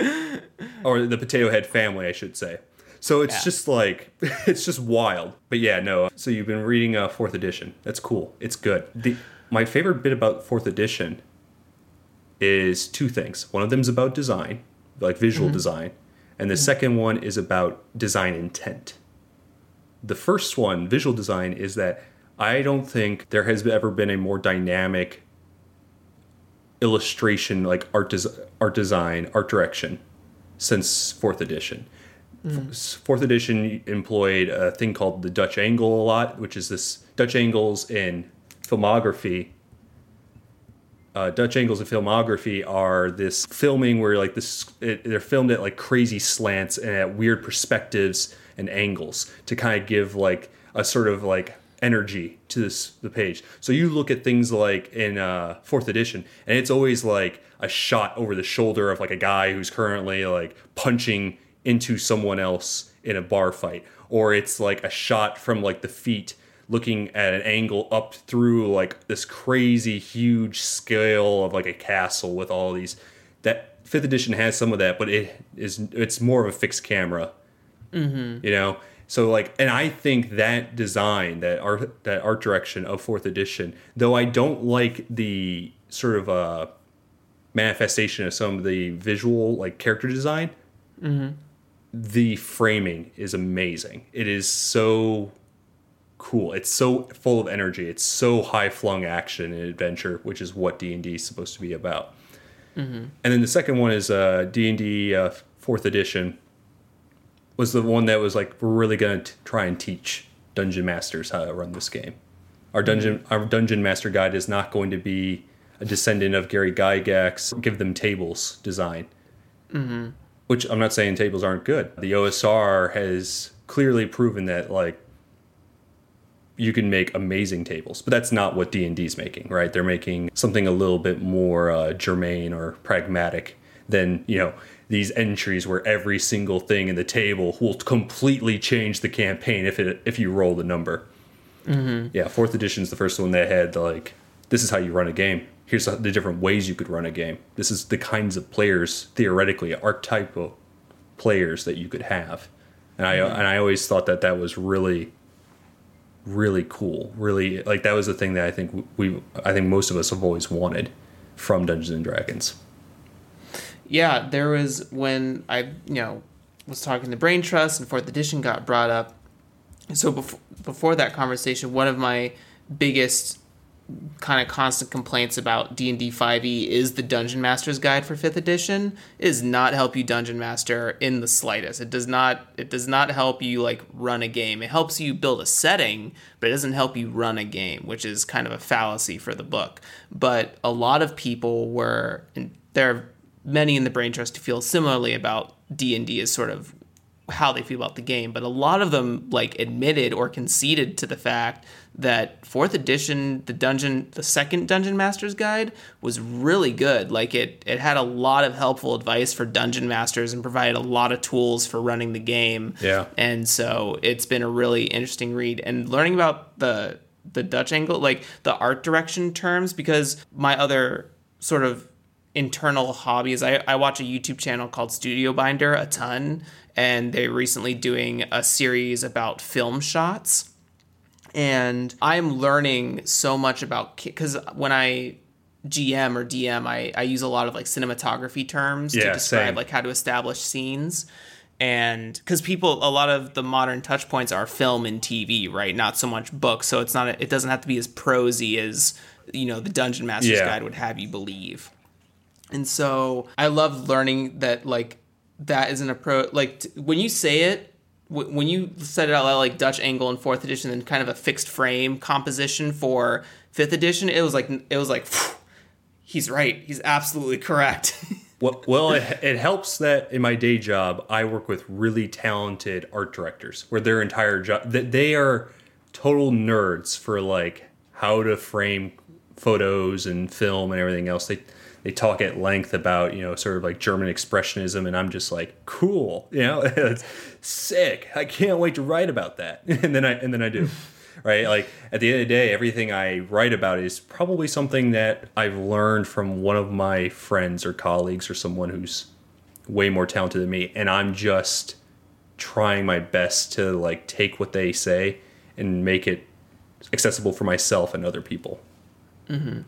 are. Or the potato head family i should say so it's Yeah. just like it's just wild. But yeah no uh, so you've been reading uh, fourth edition. That's cool. It's good. The my favorite bit about fourth edition is two things. One of them is about design like visual mm-hmm. design and the mm-hmm. second one is about design intent. The first one visual design is that i don't think there has ever been a more dynamic illustration like art, des- art design art direction since fourth edition Fourth edition employed a thing called the dutch angle a lot which is this dutch angles in filmography uh, Dutch angles in filmography are this filming where like this it, they're filmed at like crazy slants and at weird perspectives and angles to kind of give like a sort of like energy to this the page. So you look at things like in uh, fourth edition, and it's always like a shot over the shoulder of like a guy who's currently like punching into someone else in a bar fight, or it's like a shot from like the feet looking at an angle up through like this crazy huge scale of like a castle with all these that fifth edition has some of that but it is it's more of a fixed camera. Mm-hmm. you know? So like and i think that design that art that art direction of fourth edition though i don't like the sort of uh manifestation of some of the visual like character design the framing is amazing. It is so cool. It's so full of energy. It's so high flung action and adventure, which is what D and D is supposed to be about. Mm-hmm. And then the second one is uh, D and D uh, Fourth Edition. Was the one that was like we're really gonna try and teach dungeon masters how to run this game. Our dungeon mm-hmm. our dungeon master guide is not going to be a descendant of Gary Gygax. Give them tables design. Mm-hmm. Which I'm not saying tables aren't good. The OSR has clearly proven that like you can make amazing tables but that's not what d&d is making right they're making something a little bit more uh, germane or pragmatic than you know these entries where every single thing in the table will completely change the campaign if it if you roll the number mm-hmm. yeah fourth edition is the first one that had like this is how you run a game here's the different ways you could run a game this is the kinds of players theoretically archetypal players that you could have and i mm-hmm. and i always thought that that was really really cool. Really, like that was the thing that I think we, I think most of us have always wanted from Dungeons and Dragons. Yeah, there was when I, you know, was talking to Brain Trust and Fourth Edition got brought up. So before before that conversation, one of my biggest kind of constant complaints about D&D 5e is the Dungeon Master's Guide for 5th edition it does not help you dungeon master in the slightest. It does not it does not help you like run a game. It helps you build a setting, but it doesn't help you run a game, which is kind of a fallacy for the book. But a lot of people were and there are many in the brain trust who feel similarly about D&D as sort of how they feel about the game, but a lot of them like admitted or conceded to the fact that fourth edition, the dungeon, the second Dungeon Master's Guide was really good. Like it, it had a lot of helpful advice for dungeon masters and provided a lot of tools for running the game. Yeah, and so it's been a really interesting read and learning about the the Dutch angle, like the art direction terms, because my other sort of internal hobbies. I, I watch a YouTube channel called Studio Binder a ton, and they're recently doing a series about film shots. And I'm learning so much about because when I GM or DM, I, I use a lot of like cinematography terms yeah, to describe same. like how to establish scenes. And because people, a lot of the modern touch points are film and TV, right? Not so much books. So it's not, it doesn't have to be as prosy as, you know, the Dungeon Master's Yeah. Guide would have you believe. And so I love learning that like that is an approach. Like t- when you say it, w- when you said it out loud, like Dutch angle in fourth edition, and kind of a fixed frame composition for fifth edition, it was like it was like he's right. He's absolutely correct. Well, well it, it helps that in my day job, I work with really talented art directors where their entire job, that they are total nerds for like how to frame photos and film and everything else. They, they talk at length about, you know, sort of like German expressionism. And I'm just like, cool, you know, it's sick. I can't wait to write about that. And then I, and then I do. right? Like at the end of the day, everything I write about is probably something that I've learned from one of my friends or colleagues or someone who's way more talented than me, and I'm just trying my best to like take what they say and make it accessible for myself and other people. Mm-hmm.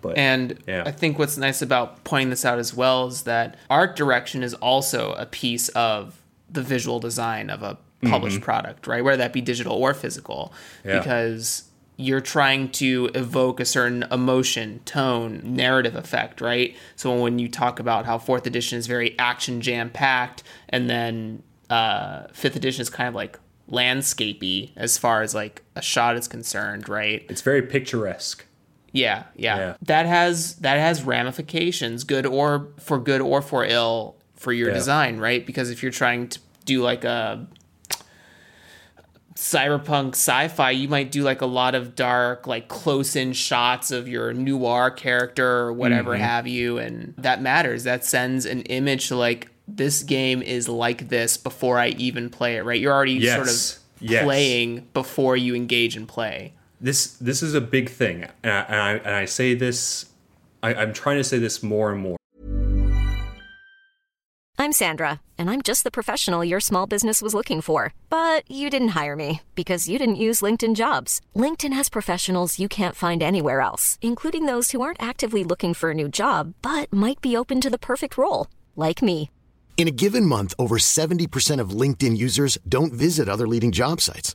But And Yeah. I think what's nice about pointing this out as well is that art direction is also a piece of the visual design of a published product, right? Whether that be digital or physical, Mm-hmm. Yeah. because you're trying to evoke a certain emotion, tone, narrative effect, right? So when you talk about how fourth edition is very action jam packed, and then uh, fifth edition is kind of like landscapey as far as like a shot is concerned, right? it's very picturesque. Yeah, yeah, Yeah. That has that has ramifications, good or for good or for ill for your Yeah. design, right? Because if you're trying to do like a cyberpunk sci-fi, you might do like a lot of dark, like close-in shots of your noir character or whatever Mm-hmm. have you, and that matters. That sends an image to like this game is like this before I even play it, right? You're already Yes. sort of Yes. playing before you engage and play. This this is a big thing, and I, and I, and I say this. I, I'm trying to say this more and more. I'm Sandra, and I'm just the professional your small business was looking for. But you didn't hire me because you didn't use LinkedIn jobs. LinkedIn has professionals you can't find anywhere else, including those who aren't actively looking for a new job but might be open to the perfect role, like me. In a given month, over 70% of LinkedIn users don't visit other leading job sites.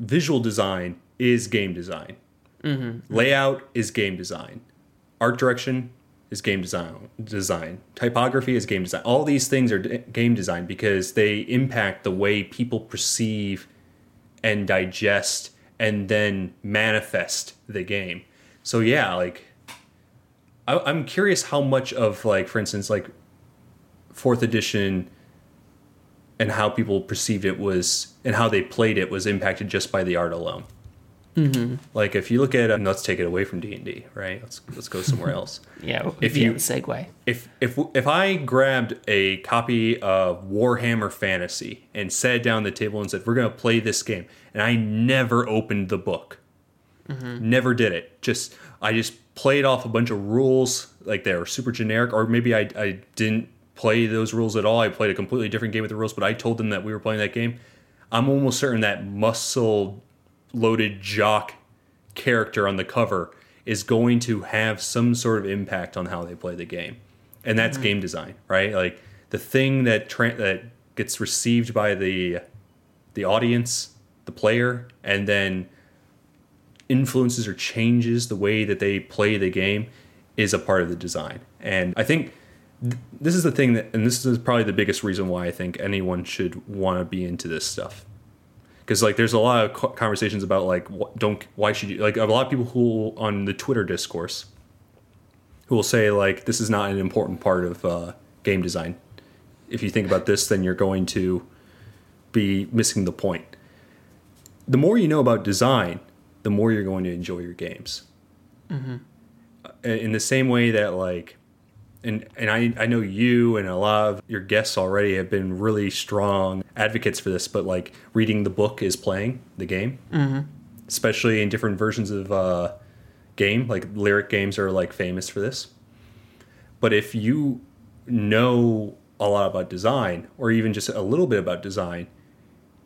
Visual design is game design. Mm-hmm. Layout is game design. Art direction is game design. Design. Typography is game design. All these things are d- game design because they impact the way people perceive and digest and then manifest the game. So yeah, like I, I'm curious how much of like, for instance, like fourth edition and how people perceived it was and how they played it was impacted just by the art alone. Mm-hmm. Like if you look at, and let's take it away from D and D, right? Let's let's go somewhere else. Yeah, If you- segue. If if if I grabbed a copy of Warhammer Fantasy and sat down at the table and said, "We're gonna play this game," and I never opened the book, never did it. Just I just played off a bunch of rules like they were super generic, or maybe I I didn't play those rules at all. I played a completely different game with the rules, but I told them that we were playing that game. I'm almost certain that muscle loaded jock character on the cover is going to have some sort of impact on how they play the game, and that's mm-hmm. game design, right? Like the thing that tra- that gets received by the the audience, the player, and then influences or changes the way that they play the game is a part of the design. And I think th- this is the thing that, and this is probably the biggest reason why I think anyone should want to be into this stuff. Because like, there's a lot of conversations about like, wh- don't why should you like a lot of people who on the Twitter discourse who will say like this is not an important part of uh, game design. If you think about this, then you're going to be missing the point. The more you know about design, the more you're going to enjoy your games. Uh, In the same way that like, and and I I know you and a lot of your guests already have been really strong advocates for this, but like reading the book is playing the game, mm-hmm. especially in different versions of uh, game. Like lyric games are like famous for this. But if you know a lot about design, or even just a little bit about design,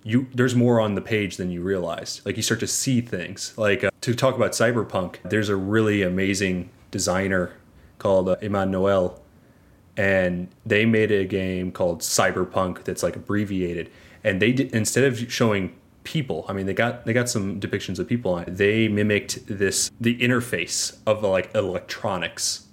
you there's more on the page than you realize. Like you start to see things. Like uh, to talk about cyberpunk, there's a really amazing designer called uh, Emmanuel, and they made a game called Cyberpunk that's like abbreviated. And they did instead of showing people, I mean they got they got some depictions of people on it. They mimicked this the interface of like electronics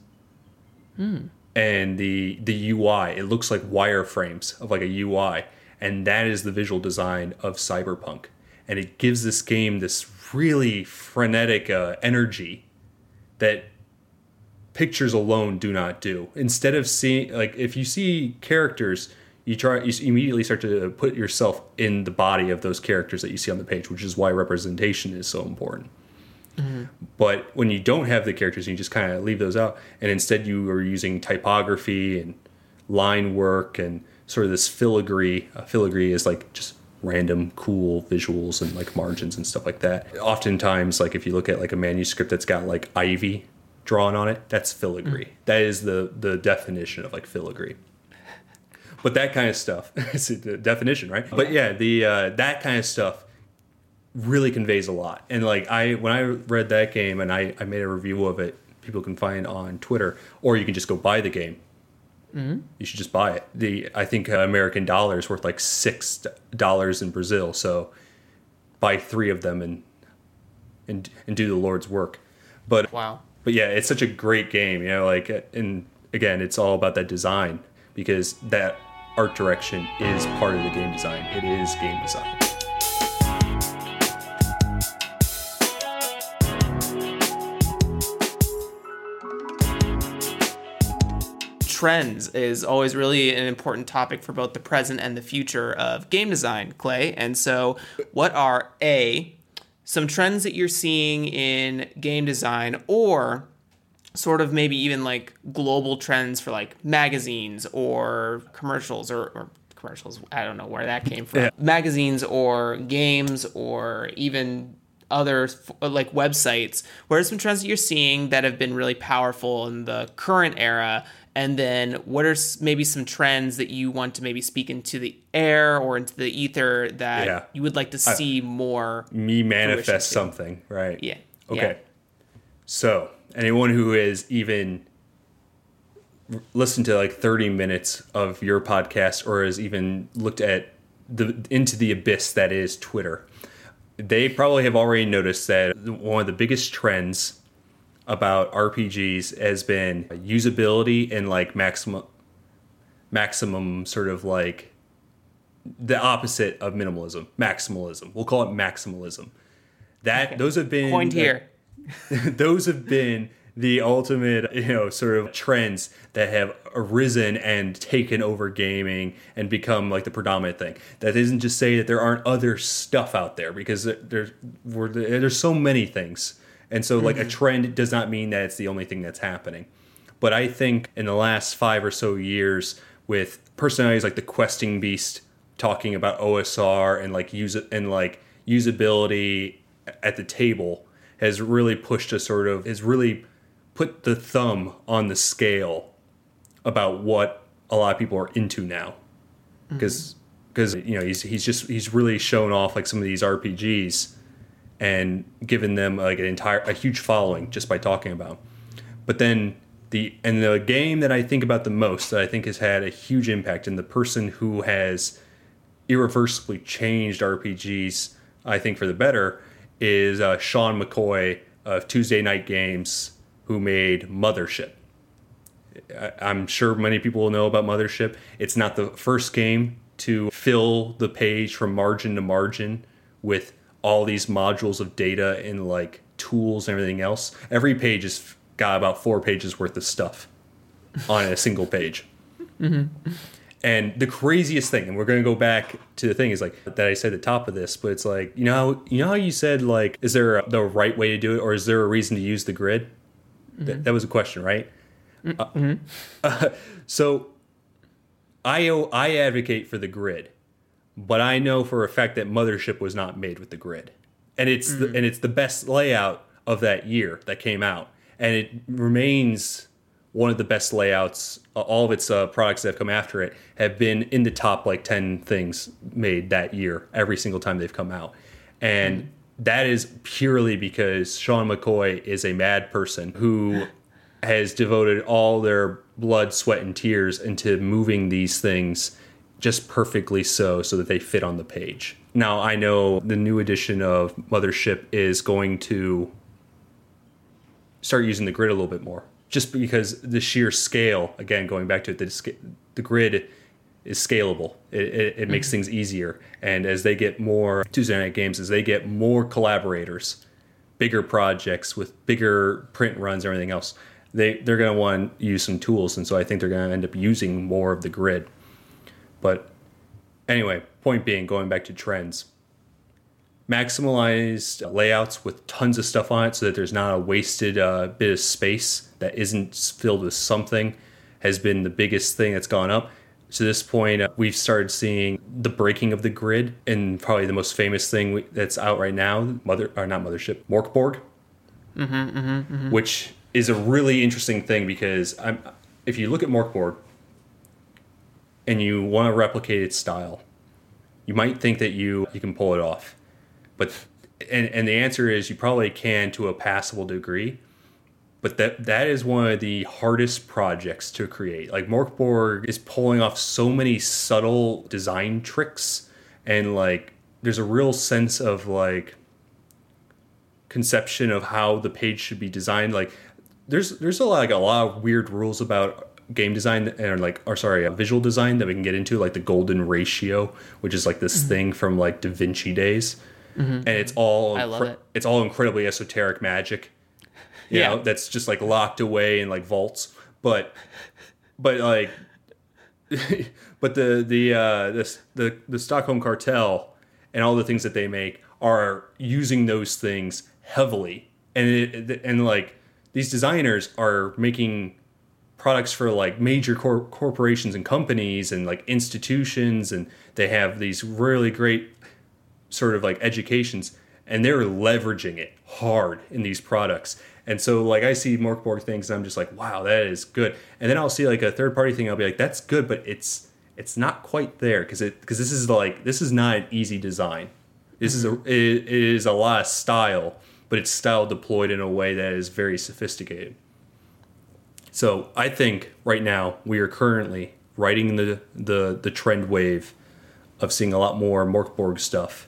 and the the UI. It looks like wireframes of like a UI, and that is the visual design of Cyberpunk. And it gives this game this really frenetic uh, energy that pictures alone do not do. Instead of seeing like if you see characters, you try you immediately start to put yourself in the body of those characters that you see on the page, which is why representation is so important. But when you don't have the characters, you just kind of leave those out, and instead you are using typography and line work and sort of this filigree. Uh, filigree is like just random cool visuals and like margins and stuff like that. Oftentimes, like if you look at like a manuscript that's got like ivy drawn on it, that's filigree. Mm. That is the the definition of like filigree. But that kind of stuff, it's the definition, right? But yeah, the uh, that kind of stuff really conveys a lot. And like I when I read that game and I, I made a review of it, people can find on Twitter, or you can just go buy the game. Mm-hmm. You should just buy it. The I think American dollar is worth like six dollars in Brazil, so buy three of them and and and do the Lord's work. But wow, but yeah, it's such a great game. You know, like and again, it's all about that design because that art direction is part of the game design. It is game design. trends is always really an important topic for both the present and the future of game design, Clay. And so, what are A, some trends that you're seeing in game design, or sort of maybe even like global trends for like magazines or commercials or, or commercials? I don't know where that came from. Yeah. Magazines or games or even other like websites where are some trends that you're seeing that have been really powerful in the current era and then what are maybe some trends that you want to maybe speak into the air or into the ether that yeah. you would like to see I, more me manifest something right yeah okay yeah. so anyone who has even listened to like 30 minutes of your podcast or has even looked at the into the abyss that is twitter they probably have already noticed that one of the biggest trends about RPGs has been usability and like maximum maximum sort of like the opposite of minimalism, maximalism. We'll call it maximalism. That okay. those have been point here. those have been the ultimate, you know, sort of trends that have arisen and taken over gaming and become like the predominant thing. That isn't just say that there aren't other stuff out there because there's there's so many things and so, like, mm-hmm. a trend does not mean that it's the only thing that's happening. But I think in the last five or so years, with personalities like the Questing Beast talking about OSR and like use and like usability at the table, has really pushed a sort of has really put the thumb on the scale about what a lot of people are into now, because mm-hmm. because you know he's he's just he's really shown off like some of these RPGs and given them like an entire a huge following just by talking about. But then the and the game that I think about the most that I think has had a huge impact and the person who has irreversibly changed RPGs I think for the better is uh, Sean McCoy of Tuesday Knight Games who made Mothership. I'm sure many people will know about Mothership. It's not the first game to fill the page from margin to margin with all these modules of data and like tools and everything else. Every page has got about four pages worth of stuff on a single page. Mm-hmm. And the craziest thing, and we're going to go back to the thing is like that I said at the top of this, but it's like you know how you know how you said like is there a, the right way to do it, or is there a reason to use the grid? Mm-hmm. Th- that was a question, right? Mm-hmm. Uh, uh, so I I advocate for the grid but I know for a fact that Mothership was not made with the grid, and it's mm. the, and it's the best layout of that year that came out, and it remains one of the best layouts. All of its uh, products that have come after it have been in the top like ten things made that year every single time they've come out, and. Mm. That is purely because Sean McCoy is a mad person who has devoted all their blood, sweat, and tears into moving these things just perfectly so, so that they fit on the page. Now, I know the new edition of Mothership is going to start using the grid a little bit more, just because the sheer scale, again, going back to it, the, the grid is scalable. It, it, it makes mm-hmm. things easier. And as they get more Tuesday Knight Games, as they get more collaborators, bigger projects with bigger print runs, and everything else, they, they're going to want to use some tools. And so I think they're going to end up using more of the grid. But anyway, point being, going back to trends, maximalized layouts with tons of stuff on it so that there's not a wasted uh, bit of space that isn't filled with something has been the biggest thing that's gone up. to this point, uh, we've started seeing the breaking of the grid, and probably the most famous thing we, that's out right now, Mother or not Mothership, Mörk Borg, which is a really interesting thing because I'm, if you look at Mörk Borg and you want to replicate its style, you might think that you you can pull it off, but and and the answer is you probably can to a passable degree but that that is one of the hardest projects to create. Like Mörk Borg is pulling off so many subtle design tricks and like there's a real sense of like conception of how the page should be designed like there's there's a like a lot of weird rules about game design and like or sorry visual design that we can get into like the golden ratio which is like this thing from like da vinci days. And it's all I love it. it's all incredibly esoteric magic you Yeah. know that's just like locked away in like vaults. But but like but the the uh the, the the Stockholm Kartell and all the things that they make are using those things heavily. And it, and like these designers are making products for like major cor- corporations and companies and like institutions and they have these really great sort of like educations and they're leveraging it hard in these products. And so like i see Mörk Borg things and i'm just like wow that is good. And then i'll see like a third party thing i'll be like that's good but it's it's not quite there because it because this is like this is not an easy design. This is a mm-hmm. it, it is a lot of style but it's style deployed in a way that is very sophisticated so I think right now we are currently riding the the the trend wave of seeing a lot more Mörk Borg stuff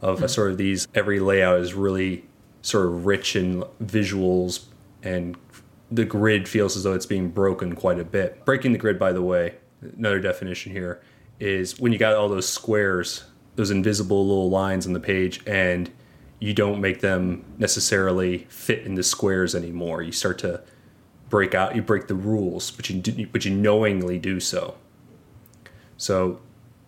of hmm. sort of these every layout is really sort of rich in visuals and the grid feels as though it's being broken quite a bit. Breaking the grid, by the way, another definition here is when you got all those squares, those invisible little lines on the page, and you don't make them necessarily fit into squares anymore. You start to break out, you break the rules, but you but you knowingly do so. So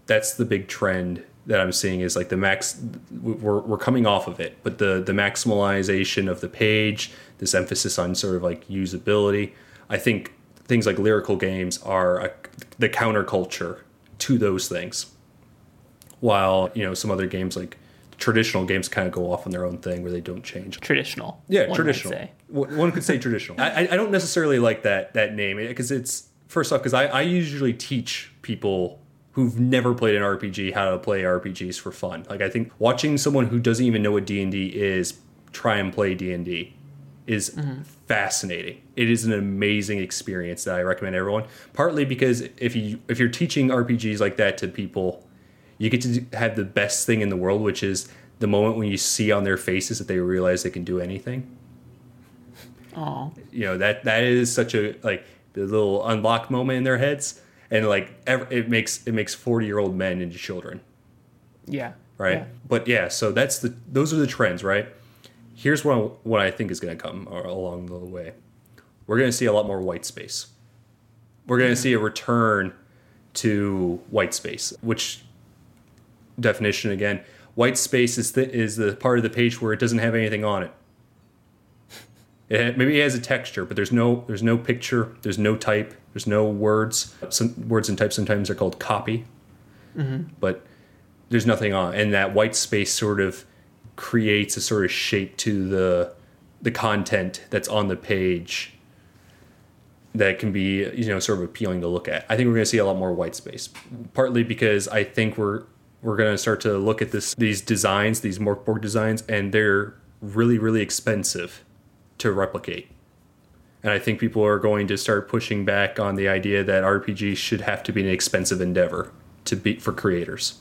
that's the big trend that I'm seeing is like the max we're, we're coming off of it, but the the maximalization of the page, this emphasis on sort of like usability. I think things like lyrical games are a, the counterculture to those things. While, you know, some other games like traditional games kind of go off on their own thing where they don't change. Traditional. Yeah, one traditional. One could say traditional. I, I- don't necessarily like that that name eh, because it's first off because I, I usually teach people who've never played an RPG how to play RPGs for fun. Like I think watching someone who doesn't even know what D and D is try and play D and D is mm-hmm. fascinating. It is an amazing experience that I recommend everyone. Partly because if you if you're teaching RPGs like that to people, you get to have the best thing in the world, which is the moment when you see on their faces that they realize they can do anything. Oh, You know that that is such a like the little unlock moment in their heads, and like ev it makes it makes forty year old men into children yeah. right? Yeah. But yeah, so that's the those are the trends, right? Here's what I, what I think is going to come along the way. We're going to see a lot more white space. We're going to see a return to white space, which definition again, white space is the is the part of the page where it doesn't have anything on it. It maybe it has a texture, but there's no there's no picture, there's no type, there's no words. Some words and types sometimes are called copy, mm-hmm. but there's nothing on and that white space sort of creates a sort of shape to the the content that's on the page that can be you know sort of appealing to look at i think we're going to see a lot more white space partly because i think we're we're going to start to look at this these designs these Mörk Borg designs and they're really really expensive to replicate and I think people are going to start pushing back on the idea that RPGs should have to be an expensive endeavor to be for creators.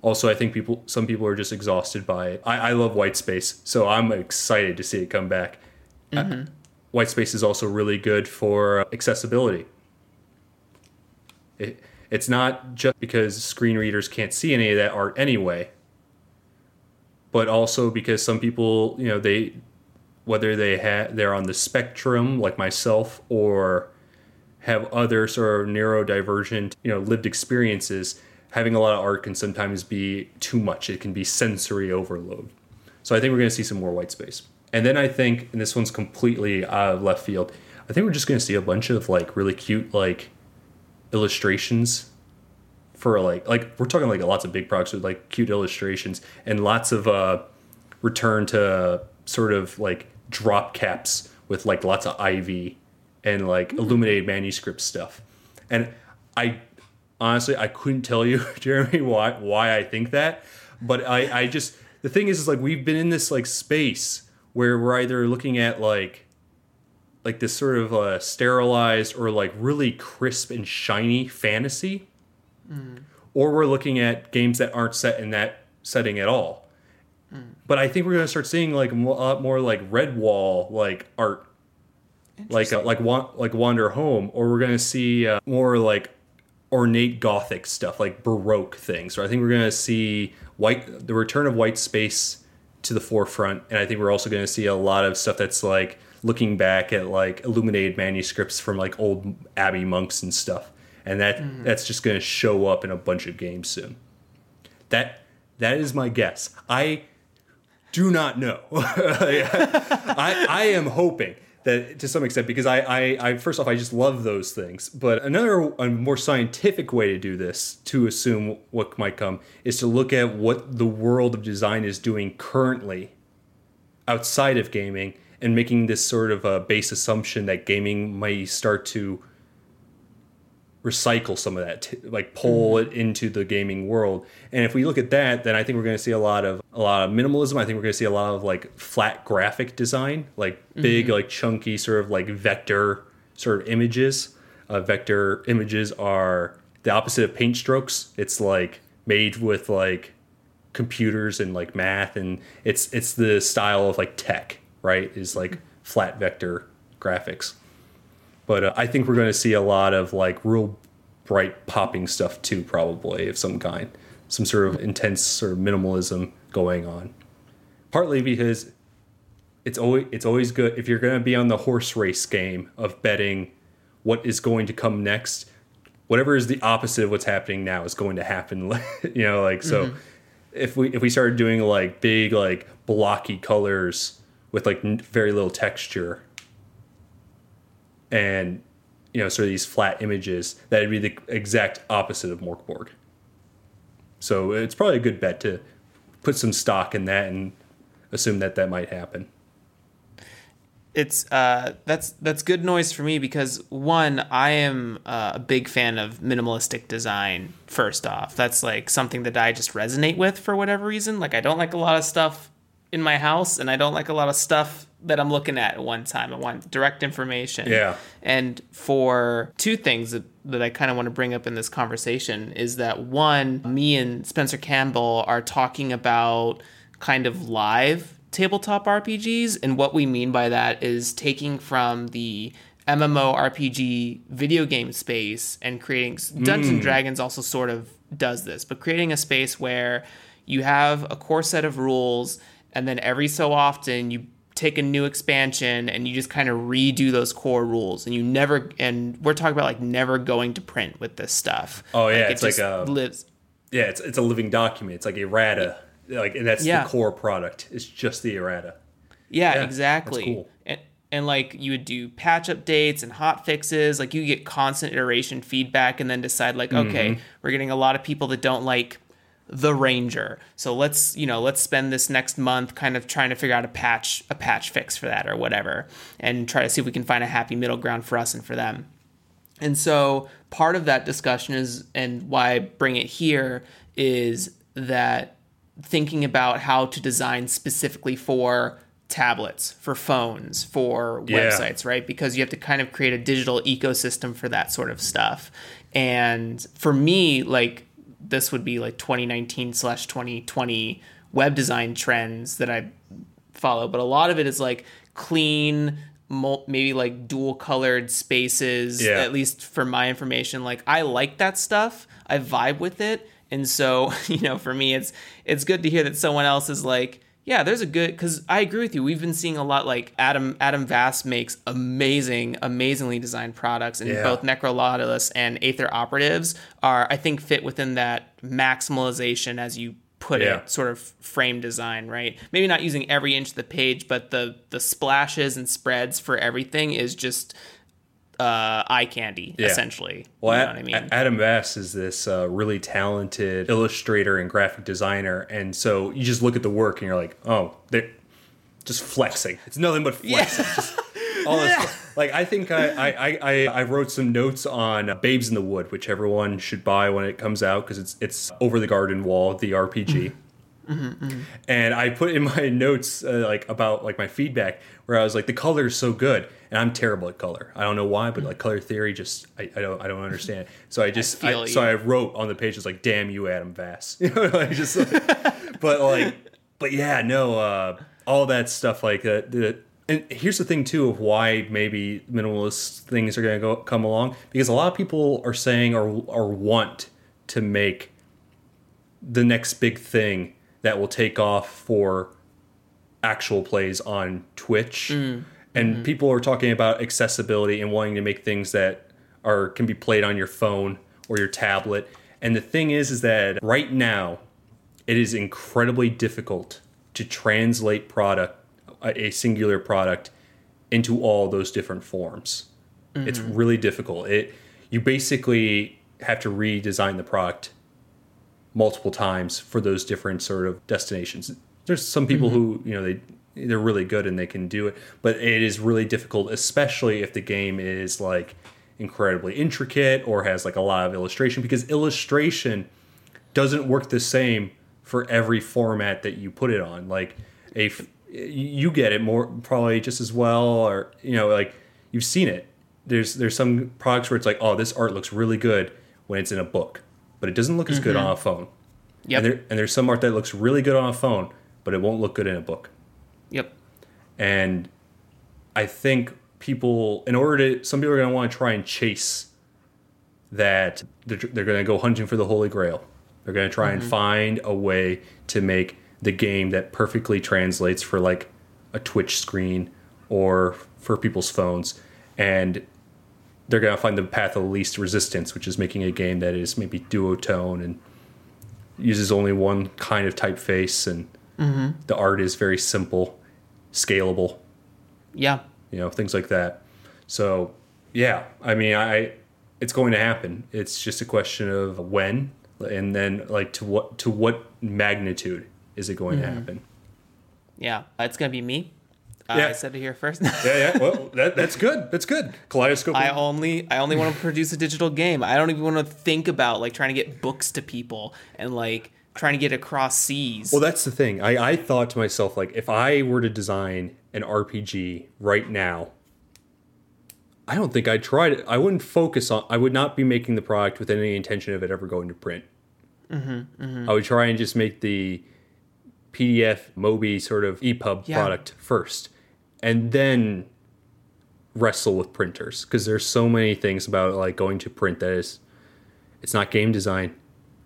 Also, I think people, some people are just exhausted by it. I, I love white space, so I'm excited to see it come back. Uh, white space is also really good for accessibility. It, it's not just because screen readers can't see any of that art anyway, but also because some people, you know, they whether they have they're on the spectrum like myself or have other sort of neurodivergent, you know, lived experiences, having a lot of art can sometimes be too much. It can be sensory overload. So I think we're going to see some more white space. And then I think, and this one's completely out of left field, I think we're just going to see a bunch of like really cute, like illustrations for like like we're talking like lots of big products with like cute illustrations and lots of uh return to sort of like drop caps with like lots of ivy and like illuminated manuscript stuff. And i honestly i couldn't tell you jeremy why why i think that but i i just the thing is is like we've been in this like space where we're either looking at like like this sort of uh, sterilized or like really crisp and shiny fantasy. Or we're looking at games that aren't set in that setting at all. But I think we're going to start seeing like a lot more like Redwall like art, like uh, like Wa- like Wander Home, or we're going to see uh, more like ornate Gothic stuff, like Baroque things. Or I think we're going to see white the return of white space to the forefront, and I think we're also going to see a lot of stuff that's like looking back at like illuminated manuscripts from like old abbey monks and stuff and that mm. that's just going to show up in a bunch of games soon. That that is my guess. I do not know. I I am hoping that to some extent because I, I I first off I just love those things. But another a more scientific way to do this to assume what might come is to look at what the world of design is doing currently outside of gaming and making this sort of a base assumption that gaming might start to recycle some of that t- like pull it into the gaming world. And if we look at that then i think we're going to see a lot of a lot of minimalism. I think we're going to see a lot of like flat graphic design like big like chunky sort of like vector sort of images. Uh, vector images are the opposite of paint strokes. It's like made with like computers and like math and it's it's the style of like tech right is like flat vector graphics but uh, I think we're going to see a lot of like real bright popping stuff too, probably of some kind, some sort of intense sort of minimalism going on. Partly because it's always it's always good if you're going to be on the horse race game of betting what is going to come next. Whatever is the opposite of what's happening now is going to happen. you know, like so. If we if we started doing like big like blocky colors with like very little texture, and you know sort of these flat images that'd be the exact opposite of Mörk Borg. So it's probably a good bet to put some stock in that and assume that that might happen. it's uh that's that's good noise for me because one i am uh, a big fan of minimalistic design first off that's like something that i just resonate with for whatever reason like i don't like a lot of stuff in my house and i don't like a lot of stuff that i'm looking at at one time i want direct information Yeah. and for two things that, that I kind of want to bring up in this conversation is that one, me and Spencer Campbell are talking about kind of live tabletop RPGs. And what we mean by that is taking from the MMORPG video game space and creating Dungeons and mm. Dragons also sort of does this, but creating a space where you have a core set of rules and then every so often you take a new expansion and you just kind of redo those core rules and you never and we're talking about like never going to print with this stuff Oh, yeah, it it's like a- lives Yeah, it's it's a living document. It's like errata, like and that's Yeah. the core product. It's just the errata. Yeah, Yeah, exactly. that's cool. And, and like you would do patch updates and hot fixes, like you get constant iteration feedback and then decide like, okay, Mm-hmm. we're getting a lot of people that don't like the Ranger. So let's, you know, let's spend this next month kind of trying to figure out a patch a patch fix for that or whatever and try to see if we can find a happy middle ground for us and for them. And so part of that discussion is, and why I bring it here, is that thinking about how to design specifically for tablets, for phones, for Yeah. websites, right? Because you have to kind of create a digital ecosystem for that sort of stuff. And for me, like this would be like 2019 slash 2020 web design trends that I follow, but a lot of it is like clean, maybe like dual colored spaces. Yeah. At least for my information, like I like that stuff. I vibe with it, and so you know, for me, it's it's good to hear that someone else is like. Yeah, there's a good because I agree with you. We've been seeing a lot like Adam Adam Vass makes amazing, amazingly designed products, and Yeah. both Necronautilus and Aether Operatives are I think fit within that maximalization as you put Yeah. it sort of frame design, right? Maybe not using every inch of the page, but the the splashes and spreads for everything is just uh, eye candy, Yeah. essentially. Well, you know what I mean? Adam Vass is this uh, really talented illustrator and graphic designer, and so you just look at the work and you're like, oh, they're just flexing. It's nothing but flexing. Just all this, like I think I, I, I, I- wrote some notes on Babes in the Wood, which everyone should buy when it comes out because it's it's over the garden wall, the RPG. And I put in my notes uh, like about like my feedback where I was like the color is so good and I'm terrible at color. I don't know why, but like color theory just I, I don't I don't understand. So I just feel I, so. I wrote on the page it's like damn you Adam Vass. You know like just like, but like but yeah, no uh all that stuff like that the and here's the thing too of why maybe minimalist things are going to go come along because a lot of people are saying or or want to make the next big thing that will take off for actual plays on Twitch. Mm. And mm-hmm. people are talking about accessibility and wanting to make things that are can be played on your phone or your tablet. And the thing is is that right now it is incredibly difficult to translate product a singular product into all those different forms. It's mm-hmm. really difficult. It you basically have to redesign the product multiple times for those different sort of destinations. There's some people mm-hmm. who, you know, they they're really good and they can do it, but it is really difficult especially if the game is like incredibly intricate or has like a lot of illustration because illustration doesn't work the same for every format that you put it on. Like a you get it more probably just as well or you know like you've seen it. There's there's some products where it's like, "Oh, this art looks really good when it's in a book, but it doesn't look as good mm-hmm. on a phone." Yep. And there and there's some art that looks really good on a phone, but it won't look good in a book. Yep. And I think people, in order to, some people are going to want to try and chase that. They're, they're going to go hunting for the Holy Grail. They're going to try and mm-hmm. find a way to make the game that perfectly translates for like a Twitch screen or for people's phones. And they're going to find the path of least resistance, which is making a game that is maybe duotone and uses only one kind of typeface and mm-hmm. the art is very simple, scalable, Yeah. you know, things like that. So, yeah, I mean, I it's going to happen. It's just a question of when and then like to what to what magnitude is it going to mm-hmm. happen? Yeah. It's gonna be me. Yeah. I said it here first. Yeah, yeah. Well, that, that's good. That's good. Kaleidoscope. I only I only want to produce a digital game. I don't even want to think about like trying to get books to people and like trying to get across seas. Well, that's the thing. I, I thought to myself, like, if I were to design an RPG right now, I don't think I'd try it. I wouldn't focus on. I would not be making the product with any intention of it ever going to print. Mm-hmm, I would try and just make the PDF Mobi sort of EPUB Yeah. product first, and then wrestle with printers because there's so many things about like going to print that is, it's not game design,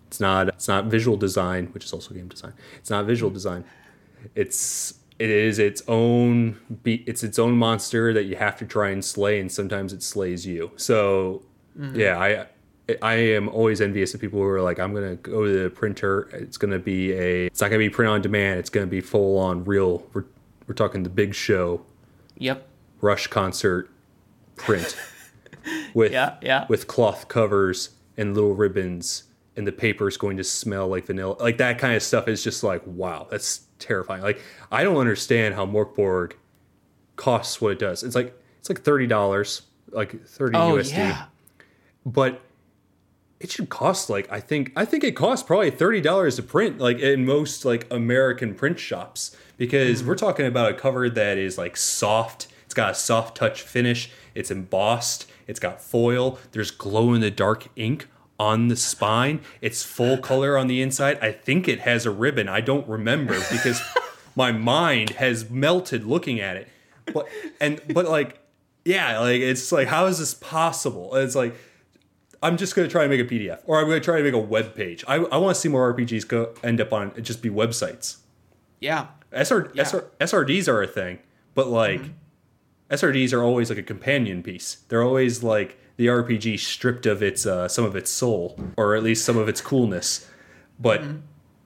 it's not it's not visual design, which is also game design. It's not visual design. It's it is its own be it's its own monster that you have to try and slay, and sometimes it slays you. So mm-hmm. yeah, I I am always envious of people who are like, I'm gonna go to the printer. It's gonna be a it's not gonna be print on demand. It's gonna be full on real. We're talking the big show yep. Rush concert print with Yeah, yeah. with cloth covers and little ribbons and the paper is going to smell like vanilla like that kind of stuff is just like wow that's terrifying like i don't understand how Mörk Borg costs what it does it's like it's like $30 like 30 Oh usd yeah. but it should cost like I think I think it costs probably thirty dollars to print like in most like American print shops because we're hmm. talking about a cover that is like soft. It's got a soft touch finish. It's embossed. It's got foil. There's glow in the dark ink on the spine. It's full color on the inside. I think it has a ribbon. I don't remember because my mind has melted looking at it. But and but like yeah, like it's like how is this possible? It's like I'm just going to try and make a PDF, or I'm going to try and make a web page. I, I want to see more RPGs go end up on just be websites. Yeah. SR, SR, SRDs are a thing, but like SRDs are always like a companion piece. They're always like the RPG stripped of its uh, some of its soul, or at least some of its coolness. But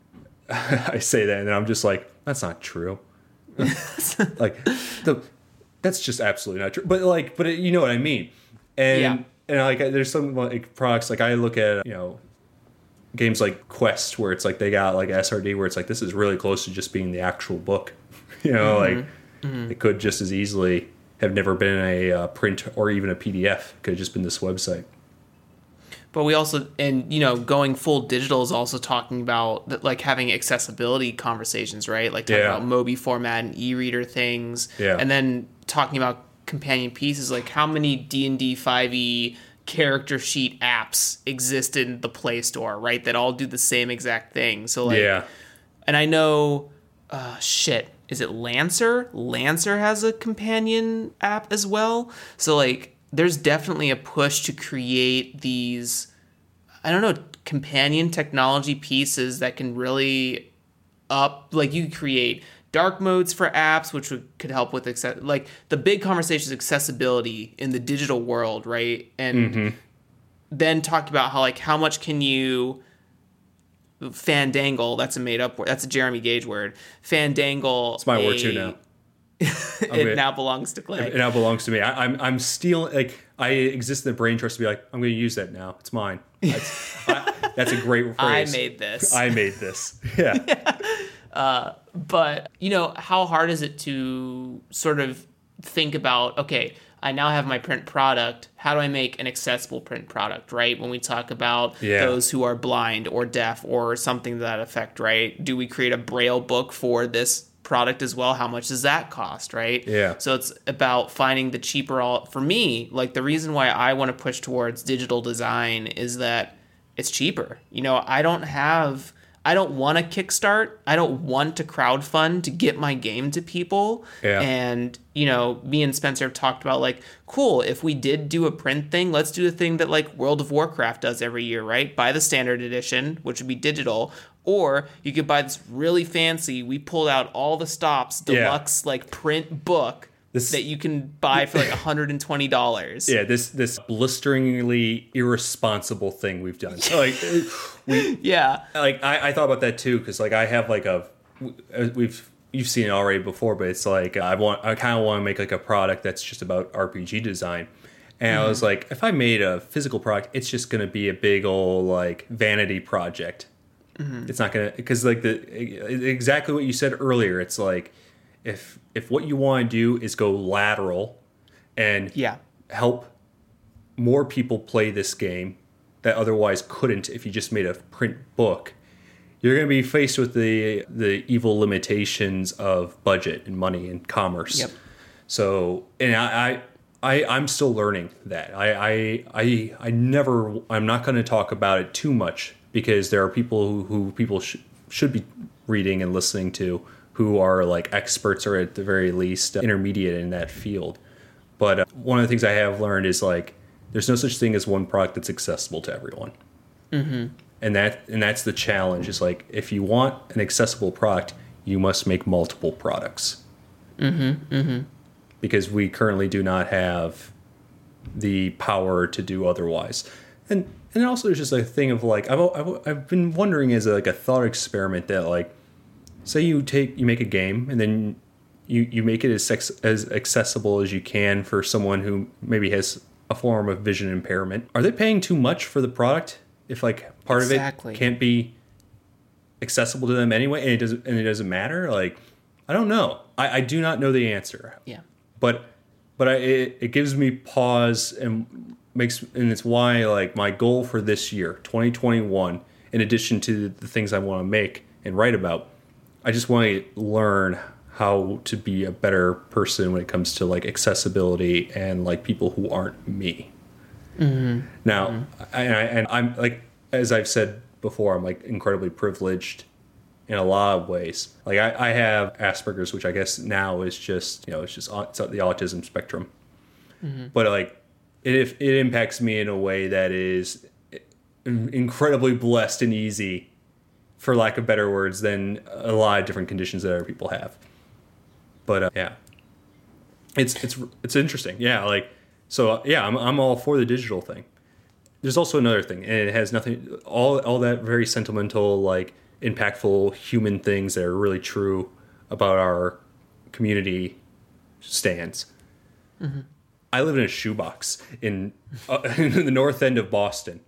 I say that, and I'm just like, that's not true. like the that's just absolutely not true. But like, but it, you know what I mean. And Yeah. And like there's some like products like I look at you know games like Quest where it's like they got like SRD where it's like this is really close to just being the actual book. You know, like it could just as easily have never been a uh, print or even a PDF. It could have just been this website. But we also, and you know, going full digital is also talking about like having accessibility conversations, right? Like talking Yeah. about Mobi format and e-reader things, Yeah. and then talking about companion pieces, like how many D and D five E character sheet apps exist in the Play Store, right? That all do the same exact thing. So like, yeah. and I know, uh, shit, is it Lancer? Lancer has a companion app as well. So like, there's definitely a push to create these, I don't know, companion technology pieces that can really up, like you create dark modes for apps, which would, could help with access. Like the big conversation is accessibility in the digital world, right? And mm-hmm. then talked about how like how much can you fandangle that's a made up word that's a jeremy gage word fandangle It's my word too now. it gonna- now belongs to clay It now belongs to me. I, I'm I'm stealing. Like I exist in the brain trust to be like I'm going to use that now. It's mine. That's, I, that's a great phrase. i made this I made this. Yeah. Uh, but you know how hard is it to sort of think about okay i now have my print product. How do i make an accessible print product right? When we talk about Yeah. those who are blind or deaf or something to that effect right? Do we create a braille book for this product as well? How much does that cost right? Yeah. so it's about finding the cheaper all for me like the reason why i want to push towards digital design is that it's cheaper. You know i don't have I don't want to kickstart. I don't want to crowdfund to get my game to people. Yeah. And, you know, me and Spencer have talked about like, cool, if we did do a print thing, let's do the thing that like World of Warcraft does every year, right? Buy the standard edition, which would be digital. Or you could buy this really fancy, we pulled out all the stops, Yeah. deluxe like print book This- that you can buy for like $120. Yeah, this this blisteringly irresponsible thing we've done. Like we Yeah. like I, I thought about that too because like I have like a uh, we've you've seen it already before, but it's like I want I kind of want to make like a product that's just about RPG design. And I was mm-hmm. like, if I made a physical product, it's just gonna be a big old like vanity project. Mm-hmm. It's not gonna because like the exactly what you said earlier. It's like if if what you want to do is go lateral and Yeah. help more people play this game that otherwise couldn't if you just made a print book you're going to be faced with the the evil limitations of budget and money and commerce Yep. so and i i, I i'm still learning that i i i, I never i'm not going to talk about it too much because there are people who, who people sh- should be reading and listening to who are like experts or at the very least intermediate in that field but uh, one of the things I have learned is like there's no such thing as one product that's accessible to everyone. Mm-hmm. And that and that's the challenge. Is like if you want an accessible product, you must make multiple products. Mm-hmm. Mm-hmm. Because we currently do not have the power to do otherwise. And and also there's just a thing of like I've I've, I've been wondering as like a thought experiment that like say you take you make a game and then you you make it as sex, as accessible as you can for someone who maybe has a form of vision impairment. Are they paying too much for the product if like part Exactly. of it can't be accessible to them anyway and it doesn't and it doesn't matter? Like I don't know. I, I do not know the answer Yeah. but but I, it, it gives me pause and makes and it's why like my goal for this year 2021 in addition to the things i want to make and write about i just want to learn how to be a better person when it comes to like accessibility and like people who aren't me. Mm-hmm. Now mm-hmm. I, and, I, and i'm like as i've said before i'm like incredibly privileged in a lot of ways. Like I, I have Asperger's, which I guess now is just you know it's just it's the autism spectrum, mm-hmm. but like it it impacts me in a way that is eh, incredibly blessed and easy, for lack of better words, than a lot of different conditions that other people have. But uh, yeah, it's it's it's interesting. Yeah, like so yeah, I'm I'm all for the digital thing there's also another thing and it has nothing all all that very sentimental like impactful human things that are really true about our community stands I live in a shoebox in uh, in the north end of Boston.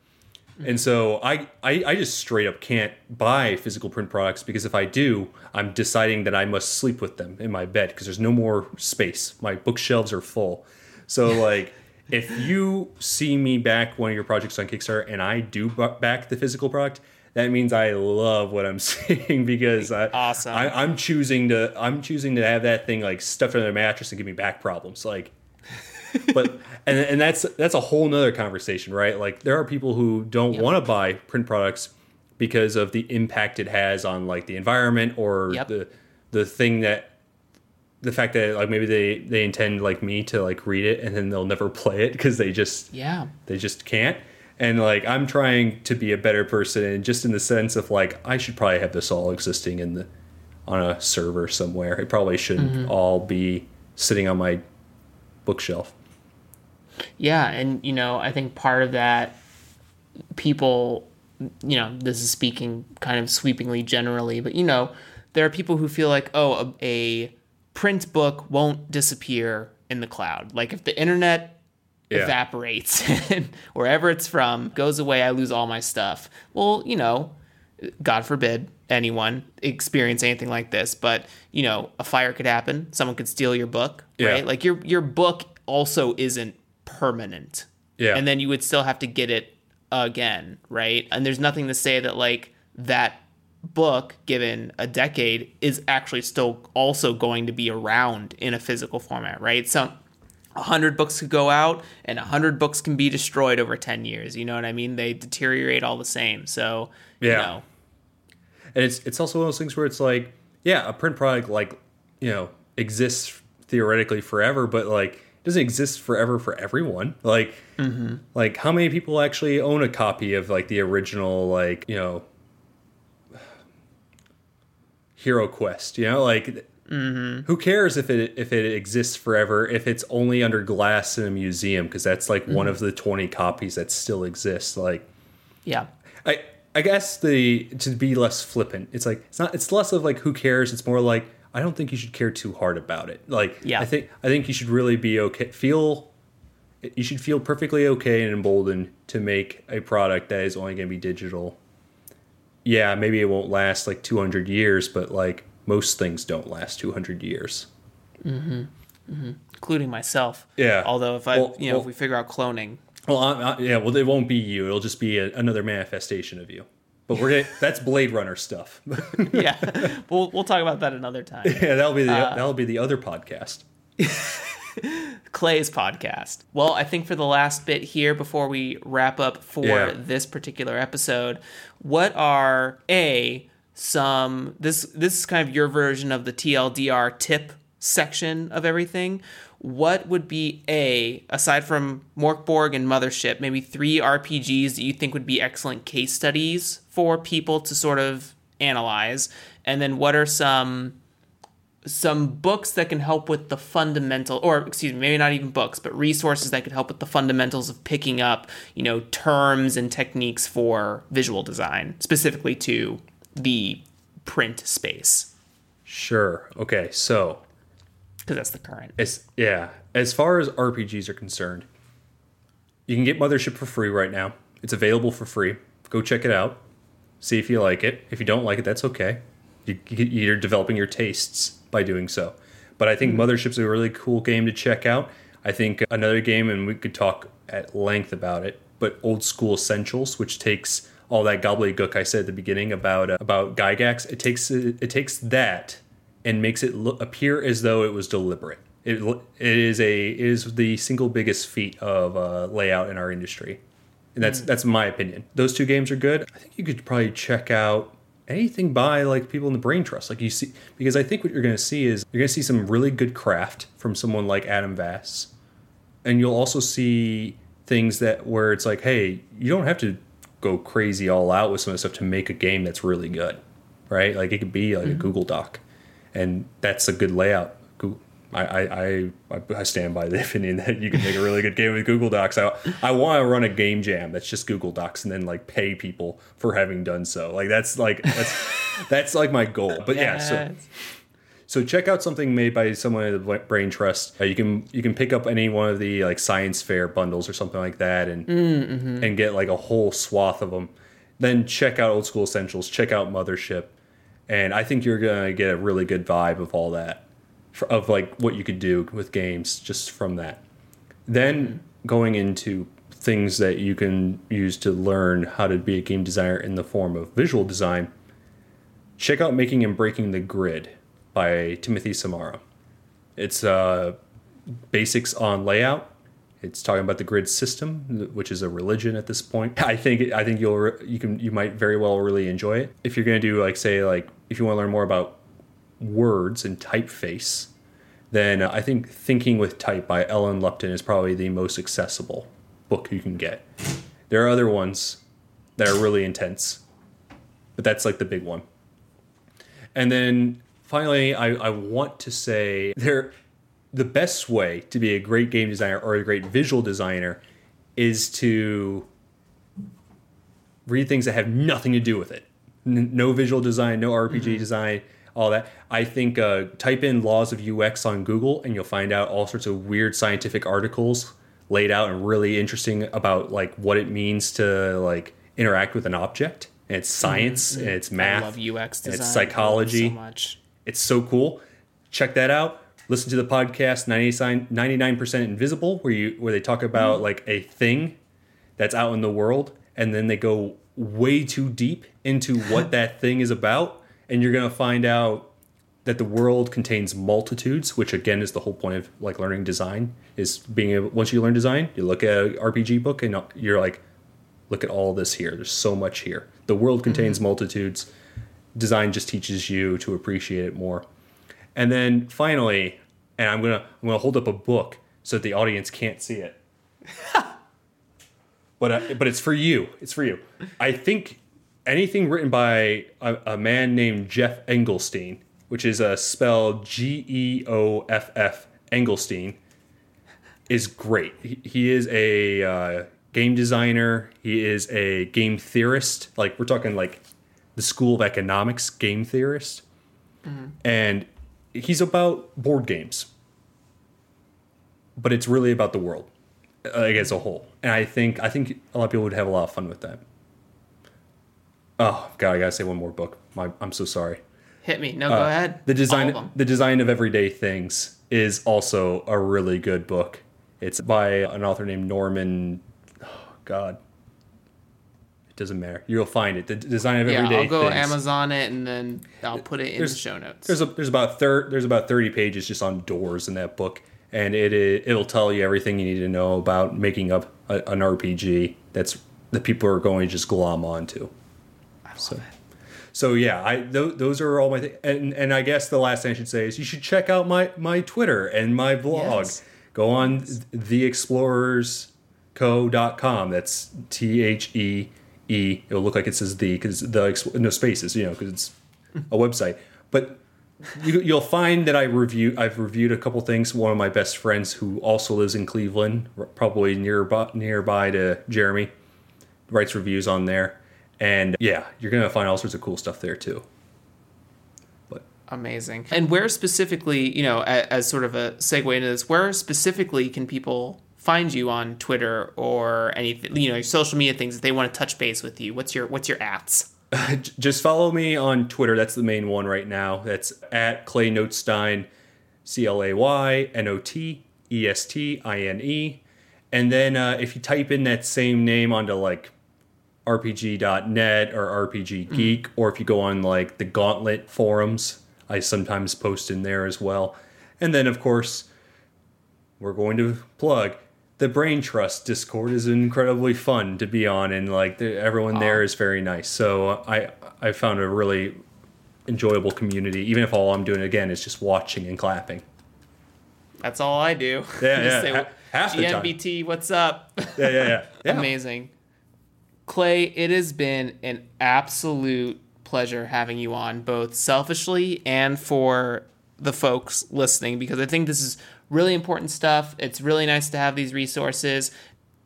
And so I, I I just straight up can't buy physical print products because if I do, I'm deciding that I must sleep with them in my bed because there's no more space. My bookshelves are full. So like if you see me back one of your projects on Kickstarter and I do back the physical product, that means I love what I'm seeing because I, Awesome. I, I'm choosing to I'm choosing to have that thing like stuffed under the mattress and give me back problems. Like but and and that's that's a whole nother conversation, right? Like there are people who don't want to buy print products because of the impact it has on like the environment or Yep. the the thing that the fact that like maybe they they intend like me to like read it and then they'll never play it because they just Yeah. they just can't and like i'm trying to be a better person and just in the sense of like i should probably have this all existing in the on a server somewhere it probably shouldn't mm-hmm. all be sitting on my bookshelf Yeah, and you know, I think part of that people you know, this is speaking kind of sweepingly generally, but you know, there are people who feel like, oh, a, a print book won't disappear in the cloud. Like if the internet Yeah. evaporates and wherever it's from goes away, I lose all my stuff. Well, you know, God forbid anyone experience anything like this, but you know, a fire could happen. Someone could steal your book, Yeah. right? Like your your book also isn't permanent. Yeah. And then you would still have to get it again, right? And there's nothing to say that like that book given a decade is actually still also going to be around in a physical format, right? So 100 books could go out and 100 books can be destroyed over 10 years. You know what I mean? They deteriorate all the same. So, you Yeah. know, and it's it's also one of those things where it's like yeah a print product like you know exists theoretically forever but like doesn't exist forever for everyone like mm-hmm. like how many people actually own a copy of like the original like you know hero quest you know like mm-hmm. who cares if it if it exists forever if it's only under glass in a museum because that's like one mm-hmm. of the 20 copies that still exists like yeah. I I guess the to be less flippant, it's like it's not it's less of like who cares. It's more like I don't think you should care too hard about it. Like Yeah. I think I think you should really be okay. Feel you should feel perfectly okay and emboldened to make a product that is only going to be digital. Yeah, maybe it won't last like 200 years, but like most things don't last 200 years. Mm-hmm, mm-hmm. Including myself. Yeah. Although if I, Well- you know, if we figure out cloning, Well, I, I, yeah, well, it won't be you. It'll just be a, another manifestation of you. But we're gonna, that's Blade Runner stuff. yeah, we'll we'll talk about that another time. yeah, that'll be the Uh, that'll be the other podcast. Clay's podcast. Well, I think for the last bit here before we wrap up for Yeah. this particular episode, what are a some this this is kind of your version of the TLDR tip section of everything. What would be a aside from Mörk Borg and Mothership, maybe three RPGs that you think would be excellent case studies for people to sort of analyze? And then what are some some books that can help with the fundamental or excuse me maybe not even books but resources that could help with the fundamentals of picking up you know terms and techniques for visual design specifically to the print space Sure. Okay. So, because that's the current as yeah, as far as RPGs are concerned, you can get Mothership for free right now. It's available for free. Go check it out. See if you like it. If you don't like it, that's okay. You, you- you're developing your tastes by doing so. But I think Mothership's a really cool game to check out. I think another game, and we could talk at length about it, but Old School Essentials, which takes all that gobbledygook I said at the beginning about uh, about Gygax, it takes it, it takes that and makes it look, appear as though it was deliberate. It, it is a it is the single biggest feat of uh, layout in our industry, and that's mm. that's my opinion. Those two games are good. I think you could probably check out anything by like people in the brain trust. Like you see because i think what you're going to see is you're going to see some really good craft from someone like adam vass. And you'll also see things that where it's like hey you don't have to go crazy all out with some of the stuff to make a game that's really good right? Like it could be like a mm-hmm. google doc. And that's a good layout I, I, I, I stand by the opinion that you can make a really good game with Google Docs. I, I want to run a game jam that's just Google Docs and then like pay people for having done so. Like that's like that's that's like my goal. But yeah, so So check out something made by someone at the Brain Trust. Uh, you can you can pick up any one of the like science fair bundles or something like that, and and get like a whole swath of them. Then check out Old School Essentials. Check out Mothership, and I think you're gonna get a really good vibe of all that, for, of like what you could do with games just from that. Then going into things that you can use to learn how to be a game designer in the form of visual design. Check out Making and Breaking the Grid by Timothy Samara. It's uh, basics on layout. It's talking about the grid system, which is a religion at this point. I think I think you'll you can you might very well really enjoy it if you're going to do like say like if you want to learn more about words and typeface. Then I think Thinking with Type by Ellen Lupton is probably the most accessible book you can get. There are other ones that are really intense, but that's like the big one. And then finally, I, I want to say there the best way to be a great game designer or a great visual designer is to read things that have nothing to do with it. N- no visual design, no RPG mm-hmm. design, all that. I think uh, type in laws of UX on Google and you'll find out all sorts of weird scientific articles laid out and really interesting about like what it means to like interact with an object. And it's mm-hmm. science and it's math. I love UX design. it's I love it psychology. so much. It's so cool. Check that out. Listen to the podcast 99 99% Invisible where you where they talk mm-hmm. about like a thing that's out in the world and then they go way too deep into what that thing is about and you're going to find out that the world contains multitudes, which again is the whole point of like learning design is being able once you learn design, you look at an RPG book and you're like look at all this here. There's so much here. The world contains multitudes. Design just teaches you to appreciate it more. And then finally, and I'm gonna I'm gonna hold up a book so that the audience can't see it. but uh, but it's for you. It's for you. I think anything written by a, a man named Geoff Engelstein, which is uh, spelled G E O F F Engelstein, is great. He, he is a uh, game designer. He is a game theorist. Like we're talking like the School of Economics game theorist, and he's about board games, but it's really about the world, like as a whole. And I think I think a lot of people would have a lot of fun with that. Oh God, I gotta say one more book. My, I'm so sorry. Hit me. No, go ahead. Uh, The design, the design of everyday things is also a really good book. It's by an author named Norman. Oh God, it doesn't matter. You'll find it. The design of everyday. Yeah, I'll go things. Amazon it and then I'll put it in the show notes. There's a, there's about thir- there's about thirty pages just on doors in that book, and it i- it'll tell you everything you need to know about making up a, an RPG. That's that people are going to just glom onto. So, so yeah, I th- those are all my things. And and I guess the last thing I should say is you should check out my my Twitter and my blog. Yes. Go on theexplorersco.com. That's T H E E. It'll look like it says the because the no spaces, you know, because it's a website. But you, you'll find that I review. I've reviewed a couple things. One of my best friends, who also lives in Cleveland, probably nearby nearby to Jeremy, writes reviews on there. And yeah, you're gonna find all sorts of cool stuff there too. But Amazing. And where specifically, you know, as, as sort of a segue into this, where specifically can people find you on Twitter or anything, you know, your social media things if they want to touch base with you? What's your what's your ats? Just follow me on Twitter. That's the main one right now. That's at Clay Notestine, C L A Y N O T E S T I N E. And then uh, if you type in that same name onto like RPG.net or RPG Geek, or if you go on like the Gauntlet forums, I sometimes post in there as well. And then, of course, we're going to plug the Brain Trust Discord is incredibly fun to be on, and like the, everyone there is very nice. So uh, I I found a really enjoyable community, even if all I'm doing again is just watching and clapping. That's all I do. Yeah, yeah, say, ha- half the time. What's up? Yeah, yeah, yeah. yeah. Amazing. Clay, it has been an absolute pleasure having you on, both selfishly and for the folks listening, because I think this is really important stuff. It's really nice to have these resources.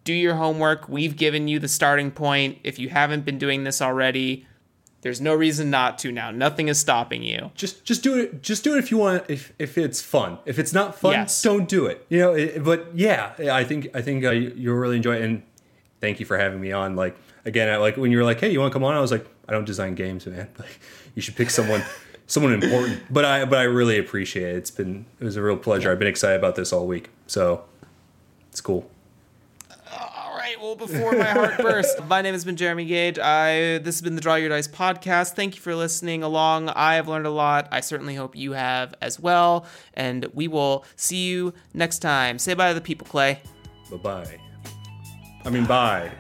Do your homework. We've given you the starting point. If you haven't been doing this already, There's no reason not to now. Nothing is stopping you. Just just do it. Just do it if you want. If if it's fun. If it's not fun, Yes. don't do it. You know. It, but yeah, I think I think uh, you- you'll really enjoy it. And thank you for having me on. Like again, I, like when you were like, "Hey, you want to come on?" I was like, "I don't design games, man. Like, you should pick someone." Someone important, but I but I really appreciate it. It's been it was a real pleasure. I've been excited about this all week, so it's cool. All right. Well, before my heart bursts, my name has been Jeremy Gage. I this has been the Draw Your Dice podcast. Thank you for listening along. I have learned a lot. I certainly hope you have as well. And we will see you next time. Say bye to the people, Clay. Bye bye. I mean, bye.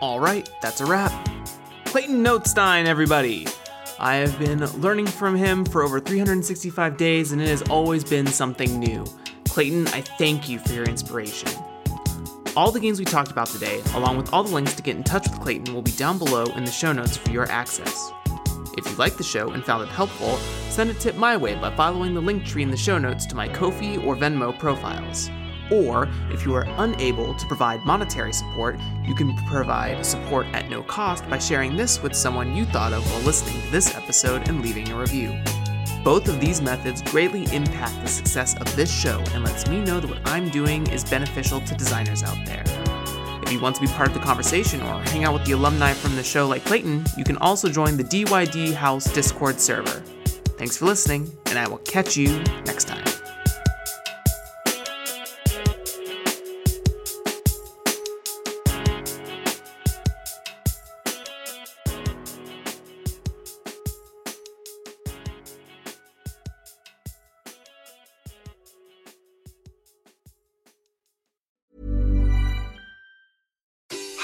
All right, that's a wrap. Clayton Notestine, everybody. I have been learning from him for over 365 days, and it has always been something new. Clayton, I thank you for your inspiration. All the games we talked about today, along with all the links to get in touch with Clayton, will be down below in the show notes for your access. If you liked the show and found it helpful, send a tip my way by following the link tree in the show notes to my Ko-fi or Venmo profiles. Or, if you are unable to provide monetary support, you can provide support at no cost by sharing this with someone you thought of while listening to this episode and leaving a review. Both of these methods greatly impact the success of this show and lets me know that what I'm doing is beneficial to designers out there. If you want to be part of the conversation or hang out with the alumni from the show like Clayton, you can also join the DYD House Discord server. Thanks for listening, and I will catch you next time.